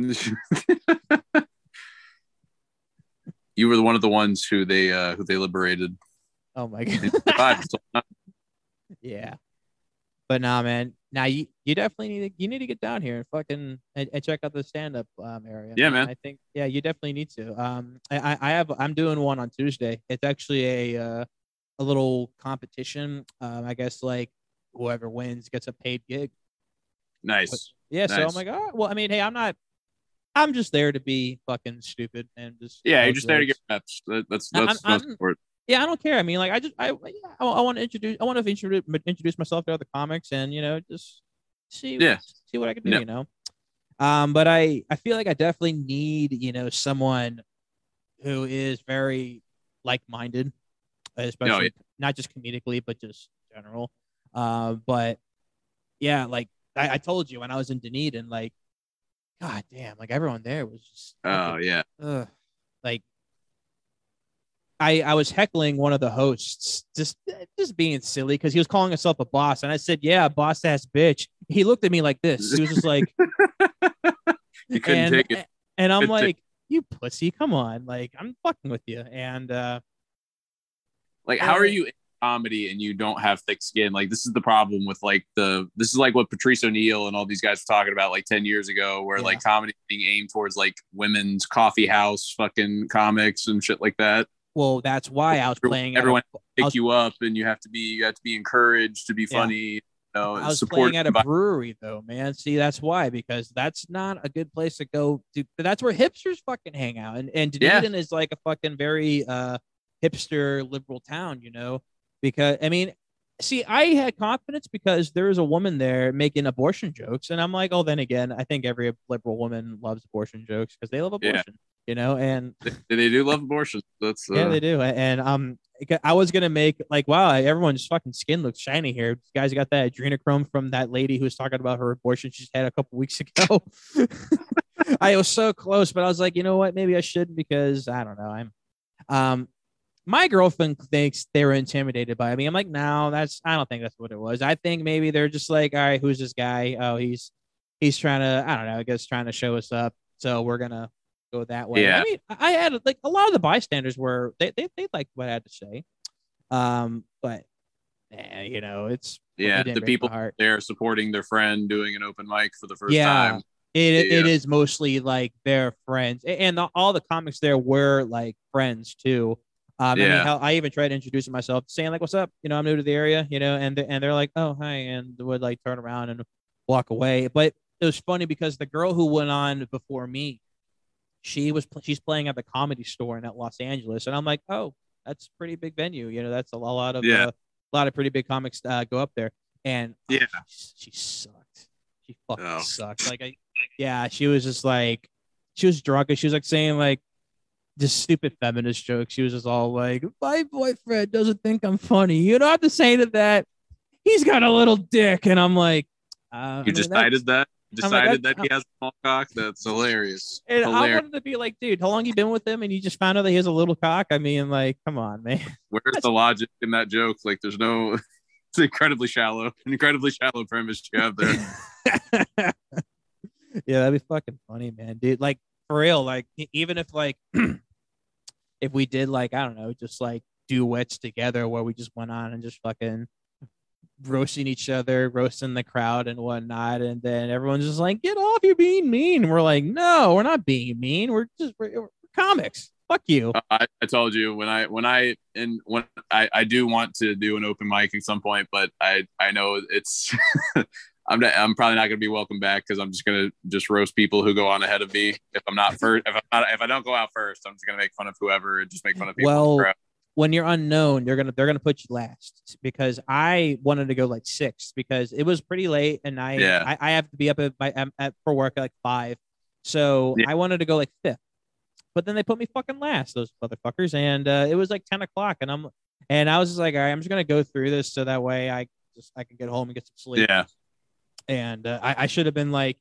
you were one of the ones who they uh who they liberated. Oh my god. Yeah. But nah, man. Now you, you definitely need to you need to get down here and fucking and, and check out the stand up um, area. Yeah, man. I think yeah, you definitely need to. Um, I I- have I'm doing one on Tuesday. It's actually a uh, a little competition. Um, I guess like whoever wins gets a paid gig. Nice. Yeah, so I'm like, oh, well, I mean, hey, I'm not. I'm just there to be fucking stupid and just. Yeah, you're just there to get reps. That, that's I'm- that's I'm- most important. Yeah, I don't care. I mean, like, I just, I, yeah, I, I want to introduce, I want to introduce, introduce myself to other comics, and you know, just see, Yeah. see what I can do. Yeah. You know, um, but I, I feel like I definitely need, you know, someone who is very like-minded, especially Oh, yeah. not just comedically, but just general. Uh, but yeah, like I, I told you when I was in Dunedin, like, god damn, like everyone there was just Oh yeah. Ugh. like I I was heckling one of the hosts, just just being silly because he was calling himself a boss, and I said, "Yeah, boss ass bitch." He looked at me like this. He was just like, You couldn't and, take it. and I'm like, "You pussy, come on!" Like I'm fucking with you, and uh, Like, how are you in comedy and you don't have thick skin? Like, this is the problem with like the this is like what Patrice O'Neal and all these guys were talking about like ten years ago, where Yeah. like comedy being aimed towards like women's coffee house fucking comics and shit like that. Well, that's why I was playing. at a- everyone Pick was- you up, and you have to be you have to be encouraged to be Yeah. funny. You know, I was playing at a brewery though, man. See, that's why because that's not a good place to go. To, that's where hipsters fucking hang out, and and Yeah. Is like a fucking very uh hipster liberal town, you know. Because I mean, see, I had confidence because there was a woman there making abortion jokes, and I'm like, oh, then again, I think every liberal woman loves abortion jokes because they love abortion, you know, and they, they do love abortion. That's uh, yeah, they do. And um, I was gonna make like, wow, everyone's fucking skin looks shiny here. This guy's got that adrenochrome from that lady who was talking about her abortion she's had a couple weeks ago. I was so close, but I was like, you know what? Maybe I shouldn't because I don't know. I'm, um, my girlfriend thinks they were intimidated by me. I'm like, no, that's I don't think that's what it was. I think maybe they're just like, all right, who's this guy? Oh, he's he's trying to, I don't know, I guess trying to show us up. So we're gonna go that way. Yeah. I mean, I had like a lot of the bystanders were they they, they liked what I had to say. Um, but eh, you know, it's yeah. The people heart. there supporting their friend doing an open mic for the first Yeah. time. It, it Yeah. is mostly like their friends, and the, all the comics there were like friends too. Um, I mean, hell, I even tried introducing myself, saying like, "What's up?" You know, I'm new to the area, you know, and and they're like, "Oh, hi," and would like turn around and walk away. But it was funny because the girl who went on before me, she was she's playing at the comedy store in at Los Angeles, and I'm like, "Oh, that's a pretty big venue, you know, that's a lot of Yeah. uh, a lot of pretty big comics uh, go up there." And oh, Yeah. she, she sucked. She fucking Oh. sucked. Like I yeah, she was just like, she was drunk and she was like saying like just stupid feminist jokes. She was just all like, my boyfriend doesn't think I'm funny. You don't have to say to that. He's got a little dick, and I'm like, uh, I You mean, that's- decided that. I'm like, Decided that he has a small cock. That's hilarious. And I hilarious. wanted to be like, dude, how long you been with him, and you just found out that he has a little cock? I mean, like, come on, man. Where's the logic in that joke? Like, there's no. It's incredibly shallow, an incredibly shallow premise you have there. yeah, that'd be fucking funny, man, dude. Like for real, like even if like if we did like I don't know, just like duets together where we just went on and just fucking roasting each other, roasting the crowd and whatnot, and then everyone's just like, "Get off! You're being mean." And we're like, "No, we're not being mean. We're just we're, we're comics. Fuck you." Uh, I, I told you when I when I and when I, I do want to do an open mic at some point, but I I know it's I'm not, I'm probably not gonna be welcome back because I'm just gonna just roast people who go on ahead of me. If I'm not first, if I'm not, if I don't go out first, I'm just gonna make fun of whoever and just make fun of people. Well. When you're unknown, they're gonna they're gonna put you last. Because I wanted to go like sixth because it was pretty late and I Yeah. I, I have to be up at, my, at, at for work at like five, so Yeah. I wanted to go like fifth, but then they put me fucking last, those motherfuckers, and uh, it was like ten o'clock, and I'm and I was just like, all right, I'm just gonna go through this so that way I just I can get home and get some sleep. Yeah, and uh, I, I should have been like,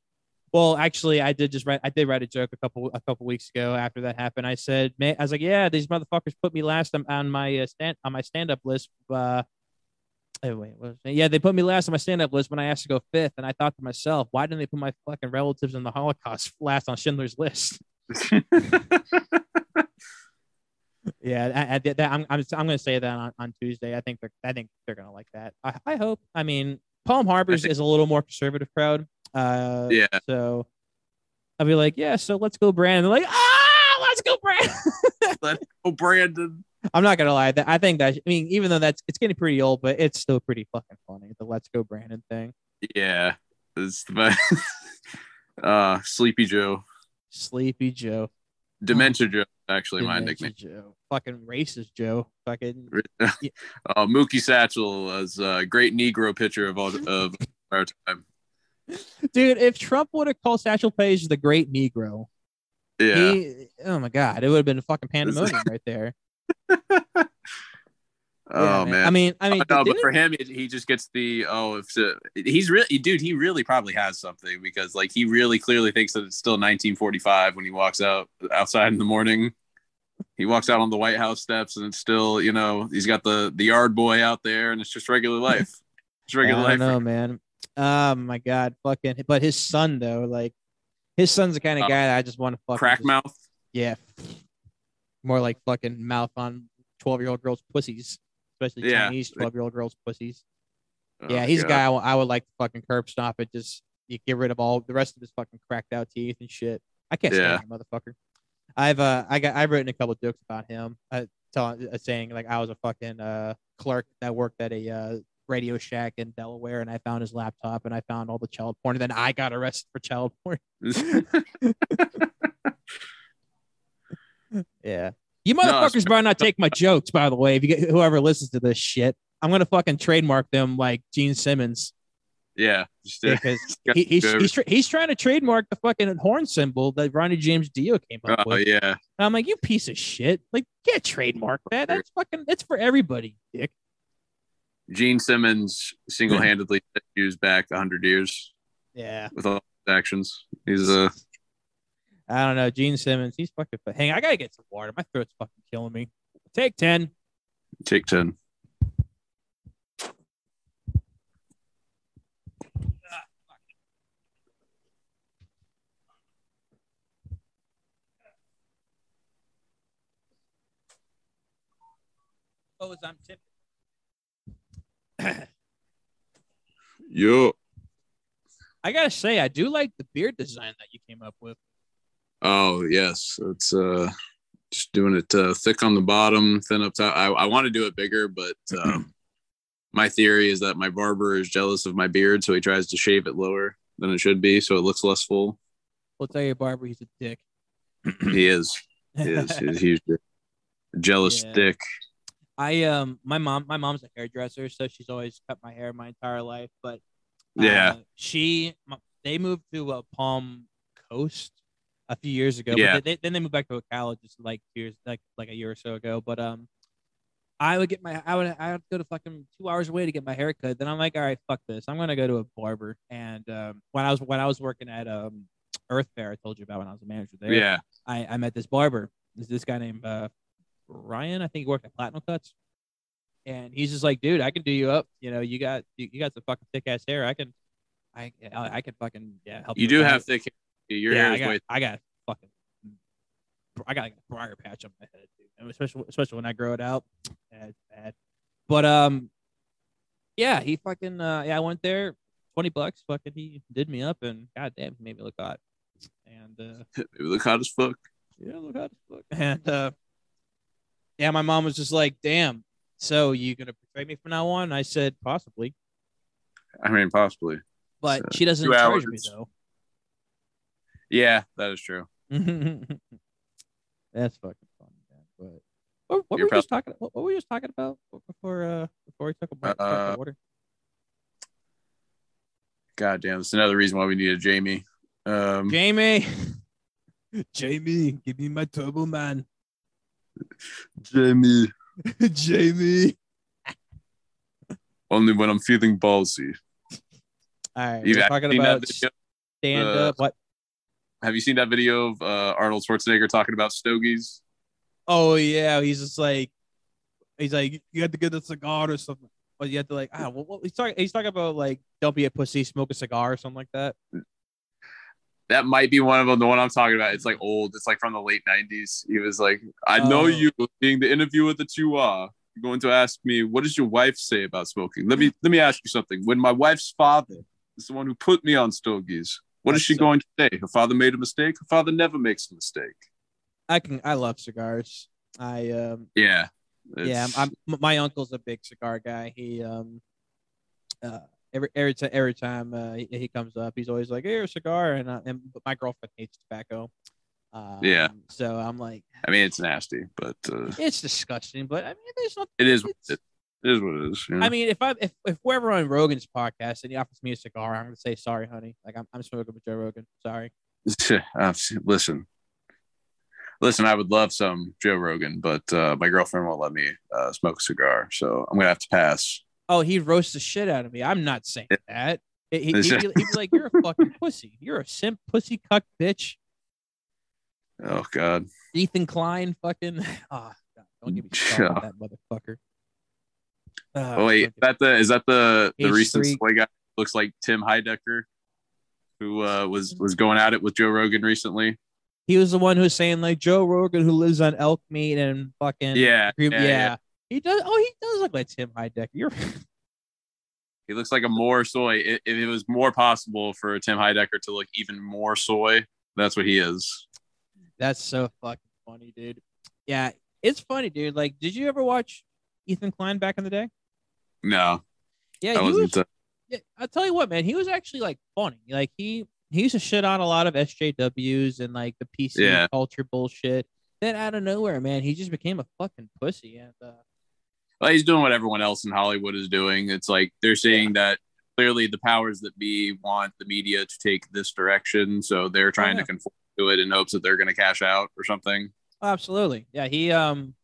well, actually, I did just write. I did write a joke a couple a couple weeks ago after that happened. I said, man, I was like, yeah, these motherfuckers put me last on, on my uh, stand on my stand up list. Uh, oh, wait, what was it? yeah, they put me last on my stand up list when I asked to go fifth, and I thought to myself, why didn't they put my fucking relatives in the Holocaust last on Schindler's List? Yeah, I, I, that, I'm, I'm, I'm going to say that on, on Tuesday. I think they're, I think they're going to like that. I, I hope. I mean, Palm Harbors think- is a little more conservative crowd. Uh, Yeah. So I'll be like, yeah, so let's go, Brandon. They're like, ah, let's go, Brandon. let's go, Brandon. I'm not gonna lie. That I think that I mean, even though that's it's getting pretty old, but it's still pretty fucking funny. The "Let's Go Brandon" thing. Yeah. It's the best. uh, Sleepy Joe. Sleepy Joe. Dementia Joe, actually, my nickname. Joe. Fucking racist Joe. Fucking uh, Mookie Satchel was a great Negro pitcher of all of our time. Dude. If Trump would have called Satchel Paige the Great Negro, Yeah. he, oh my god, it would have been a fucking pandemonium right there. oh Yeah, man. I mean, I mean, no, but for him, it, he just gets the oh, if so, he's really, dude, he really probably has something because like he really clearly thinks that it's still 1945 when he walks out outside in the morning. He walks out on the White House steps and it's still, you know, he's got the the yard boy out there and it's just regular life. It's regular I life. don't know, man. Oh my god, fucking. But his son though, like, his son's the kind of Uh, guy that I just want to fucking Crack just- mouth. Yeah, more like fucking mouth on twelve year old girls' pussies, especially Yeah. Chinese twelve year old girls' pussies. Oh, yeah, he's a guy I w- I would like to fucking curb stomp it. Just you get rid of all the rest of his fucking cracked out teeth and shit. I can't Yeah. stand that motherfucker. I've uh I got I've written a couple jokes about him. Uh, telling uh, saying like I was a fucking uh clerk that worked at a uh Radio Shack in Delaware, and I found his laptop and I found all the child porn, and then I got arrested for child porn. Yeah. You motherfuckers it's- better not take my jokes, by the way. If you get whoever listens to this shit, I'm gonna fucking trademark them like Gene Simmons yeah. Just, uh, because he, he's, he's, tr- he's trying to trademark the fucking horn symbol that Ronnie James Dio came up oh with. yeah. And I'm like, you piece of shit! Like, get trademark that. That's fucking. That's for everybody, dick. Gene Simmons single handedly used Jews back hundred years Yeah. with all his actions. He's uh I don't know. Gene Simmons. He's fucking. But hang. on, I gotta get some water. My throat's fucking killing me. Take ten. take ten. Oh, I'm tipping. Yo. I gotta say, I do like the beard design that you came up with. Oh yes, it's uh just doing it uh, thick on the bottom, thin up top. I, I want to do it bigger, but um, my theory is that my barber is jealous of my beard, so he tries to shave it lower than it should be, so it looks less full. We'll tell your barber he's a dick. he is, he is, he's a huge dick. jealous Yeah. dick. I um my mom my mom's a hairdresser, so she's always cut my hair my entire life. But uh, Yeah. she they moved to uh, Palm Coast a few years ago. Yeah. But they, then they moved back to Ocala just like years like like a year or so ago. But um, I would get my I would I would go to fucking two hours away to get my hair cut. Then I'm like, all right, fuck this. I'm gonna go to a barber. And um, when I was when I was working at um Earth Fare, I told you about when I was a manager there. Yeah, I, I met this barber. This this guy named uh, Ryan. I think he worked at Platinum Cuts, and he's just like, dude, I can do you up. You know, you got you, you got some fucking thick ass hair. I can, I I I can fucking yeah help. you do that." have thick. hair. Your yeah, hair I is got, way. I got fucking, I got like a briar patch on my head, dude. And especially especially when I grow it out. Yeah, it's bad. But um, yeah, he fucking uh, yeah, I went there, twenty bucks. Fucking, he did me up, and goddamn, he made me look hot. And uh, look hot as fuck. yeah, look hot as fuck. And uh, yeah, my mom was just like, "Damn, so you gonna portray me from now on?" I said, "Possibly," I mean, possibly. but So, she doesn't charge me though. Yeah, that is true. That's fucking funny, man. But what, what were we just talking? What, what were we just talking about before? Uh, before we took a break? Uh, water. God damn, that's another reason why we need a Jamie. Um, Jamie, Jamie, give me my turbo man. Jamie. Jamie. Only when I'm feeling ballsy. All right, You've we're talking about stand uh, up. What? Have you seen that video of uh, Arnold Schwarzenegger talking about stogies? Oh yeah, he's just like, he's like, you have to get a cigar or something. Or you have to like, ah, what, what, he's talking. He's talking about like, don't be a pussy, smoke a cigar or something like that. That might be one of them. The one I'm talking about. It's like old. It's like from the late '90s. He was like, "I know Oh. you being the interview with the Chihuahua." you're going to ask me, what does your wife say about smoking? Let me let me ask you something. When my wife's father is the one who put me on stogies, what is That's she so- going to say? Her father made a mistake. Her father never makes a mistake. I can. I love cigars. I um. Yeah. yeah, It's- I'm, I'm. My uncle's a big cigar guy. He um. Uh, every every time every time uh, he, he comes up, he's always like, "Here, a cigar," and uh, and but my girlfriend hates tobacco. Um, Yeah. So I'm like, I mean, it's nasty, but uh, it's disgusting. But I mean, there's nothing. it is it, is. What it is. you know? I mean, if I if if we're ever on Rogan's podcast and he offers me a cigar, I'm gonna say sorry, honey. Like I'm I'm smoking with Joe Rogan. Sorry. Uh, listen, listen. I would love some Joe Rogan, but uh, my girlfriend won't let me uh, smoke a cigar, so I'm gonna have to pass. Oh, he roasts the shit out of me. I'm not saying that. He, he, would be, he'd be like, "You're a fucking pussy. You're a simp, pussy cuck bitch." Oh God, Ethan Klein, fucking. Oh, God, don't give me on that motherfucker. Uh, oh wait, is that the is that the the H3. recent soy guy? Looks like Tim Heidecker, who uh, was was going at it with Joe Rogan recently. he was the one who was saying like Joe Rogan, who lives on elk meat and fucking Yeah, yeah, yeah, yeah. He does. Oh, he does look like Tim Heidecker. You're He looks like a more soy. If it was more possible for Tim Heidecker to look even more soy, that's what he is. That's so fucking funny, dude. Yeah, it's funny, dude. Like, did you ever watch Ethan Klein back in the day? No, Yeah, I he was. Uh, yeah, I'll tell you what, man. He was actually like funny. Like he he used to shit on a lot of SJWs and like the PC Yeah. culture bullshit. Then out of nowhere, man, he just became a fucking pussy. And uh, well, he's doing what everyone else in Hollywood is doing. It's like they're saying that clearly the powers that be want the media to take this direction, so they're trying yeah. to conform to it in hopes that they're going to cash out or something. oh, absolutely, yeah. He um,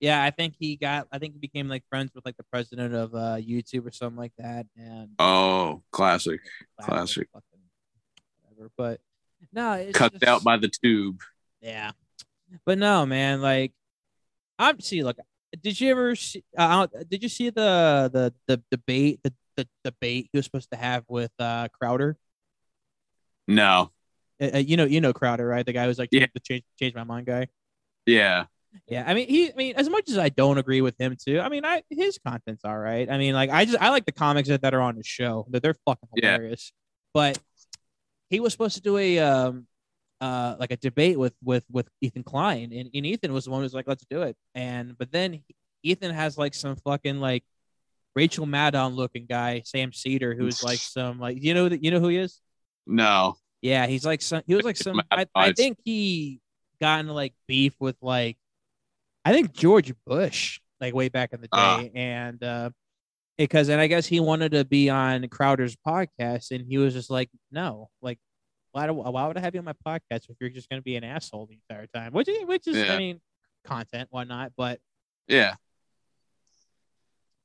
yeah, I think he got. I think he became like friends with like the president of uh YouTube or something like that. And Oh, classic. Wow, classic. Whatever, but no, it's Cut just- out by the tube. Yeah, but no, man. Like, I'm see. Look, did you ever see? Uh, did you see the the the debate the, the debate he was supposed to have with uh Crowder? No. Uh, uh, you know, you know Crowder, right? The guy who's like Yeah. the change change my mind guy. Yeah. Yeah, I mean, he. I mean, as much as I don't agree with him too, I mean, I his content's all right. I mean, like, I just I like the comics that, that are on the show. That they're fucking Yeah. hilarious. But he was supposed to do a um uh like a debate with with with Ethan Klein, and, and Ethan was the one who was like, let's do it. And but then Ethan has like some fucking like Rachel Maddow looking guy, Sam Seder, who's like some like you know that you know who he is. No. Yeah, he's like some. He was like some. I, I think he got into like beef with like, I think George Bush, like way back in the day, Ah. and uh because and I guess he wanted to be on Crowder's podcast, and he was just like, no, like, why do why would I have you on my podcast if you're just gonna be an asshole the entire time? Which is which is I mean, content, whatnot, but Yeah.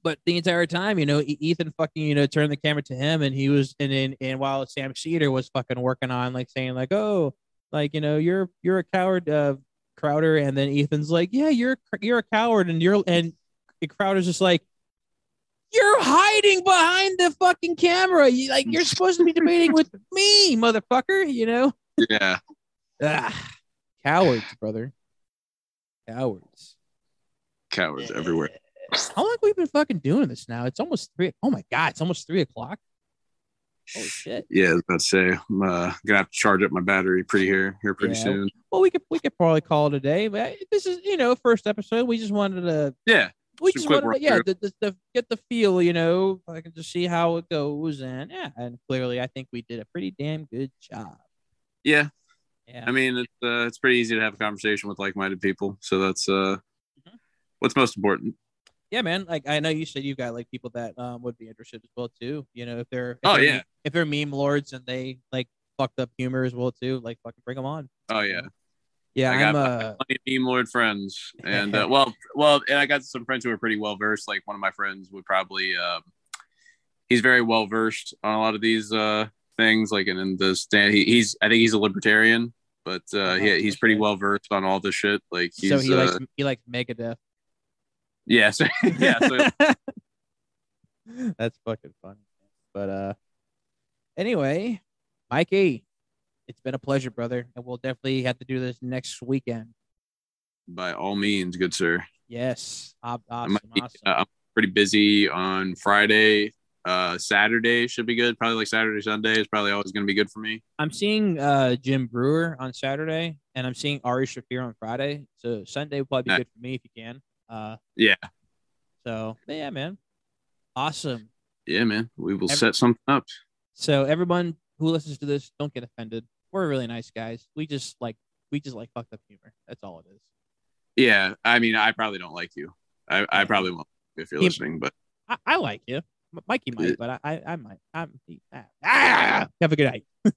but the entire time, you know, Ethan fucking, you know, turned the camera to him, and he was, and then, and while Sam Seder was fucking working on, like, saying, like, oh, like, you know, you're, you're a coward, uh, Crowder, and then Ethan's like, yeah, you're, you're a coward, and you're, and Crowder's just like, you're hiding behind the fucking camera, you, like, you're supposed to be debating with me, motherfucker, you know, Yeah. ah, cowards, brother, cowards. Cowards everywhere. How long have we been fucking doing this now? It's almost three. Oh my god, it's almost three o'clock. Holy shit. Yeah, I was about to say I'm uh, gonna have to charge up my battery pretty here here pretty Yeah. soon. Well, we could we could probably call it a day, but this is you know first episode. We just wanted to Yeah. We Just just a quick wanted to, yeah run the, the, the, get the feel you know I can just see how it goes and yeah and clearly I think we did a pretty damn good job. Yeah. Yeah. I mean, it's uh, it's pretty easy to have a conversation with like-minded people, so that's uh, Mhm. what's most important. yeah, man. Like I know you said you've got like people that um would be interested as well too. You know if they're if Oh, they're yeah. meme- if they're meme lords and they like fucked up humor as well too, like fucking bring them on. Oh yeah, Yeah, I I'm got uh plenty of meme lord friends, and uh, well, well, and I got some friends who are pretty well versed. Like one of my friends would probably, um, he's very well versed on a lot of these uh things. Like and in the stand, he, he's I think he's a libertarian, but uh, he, he's pretty well versed on all this shit. Like he's so he uh, likes he likes Megadeth. yeah, so, yeah, so That's fucking funny. But uh anyway, Mikey, it's been a pleasure, brother. And we'll definitely have to do this next weekend. by all means, good sir. Yes. Awesome. I might be, awesome. uh, I'm pretty busy on Friday. Uh, Saturday should be good. Probably like Saturday, Sunday is probably always going to be good for me. I'm seeing uh Jim Breuer on Saturday, and I'm seeing Ari Shaffir on Friday. So Sunday will probably be good for me if you can. Uh, Yeah. so yeah, man, awesome. Yeah, man. We will Every- set something up. So everyone who listens to this, don't get offended. We're really nice guys. We just like we just like fucked up humor. That's all it is. Yeah. I mean, I probably don't like you. I, I probably won't if you're He- listening, but I, I like you. Mikey might, but I I, I might. I'm, ah, ah, have a good night.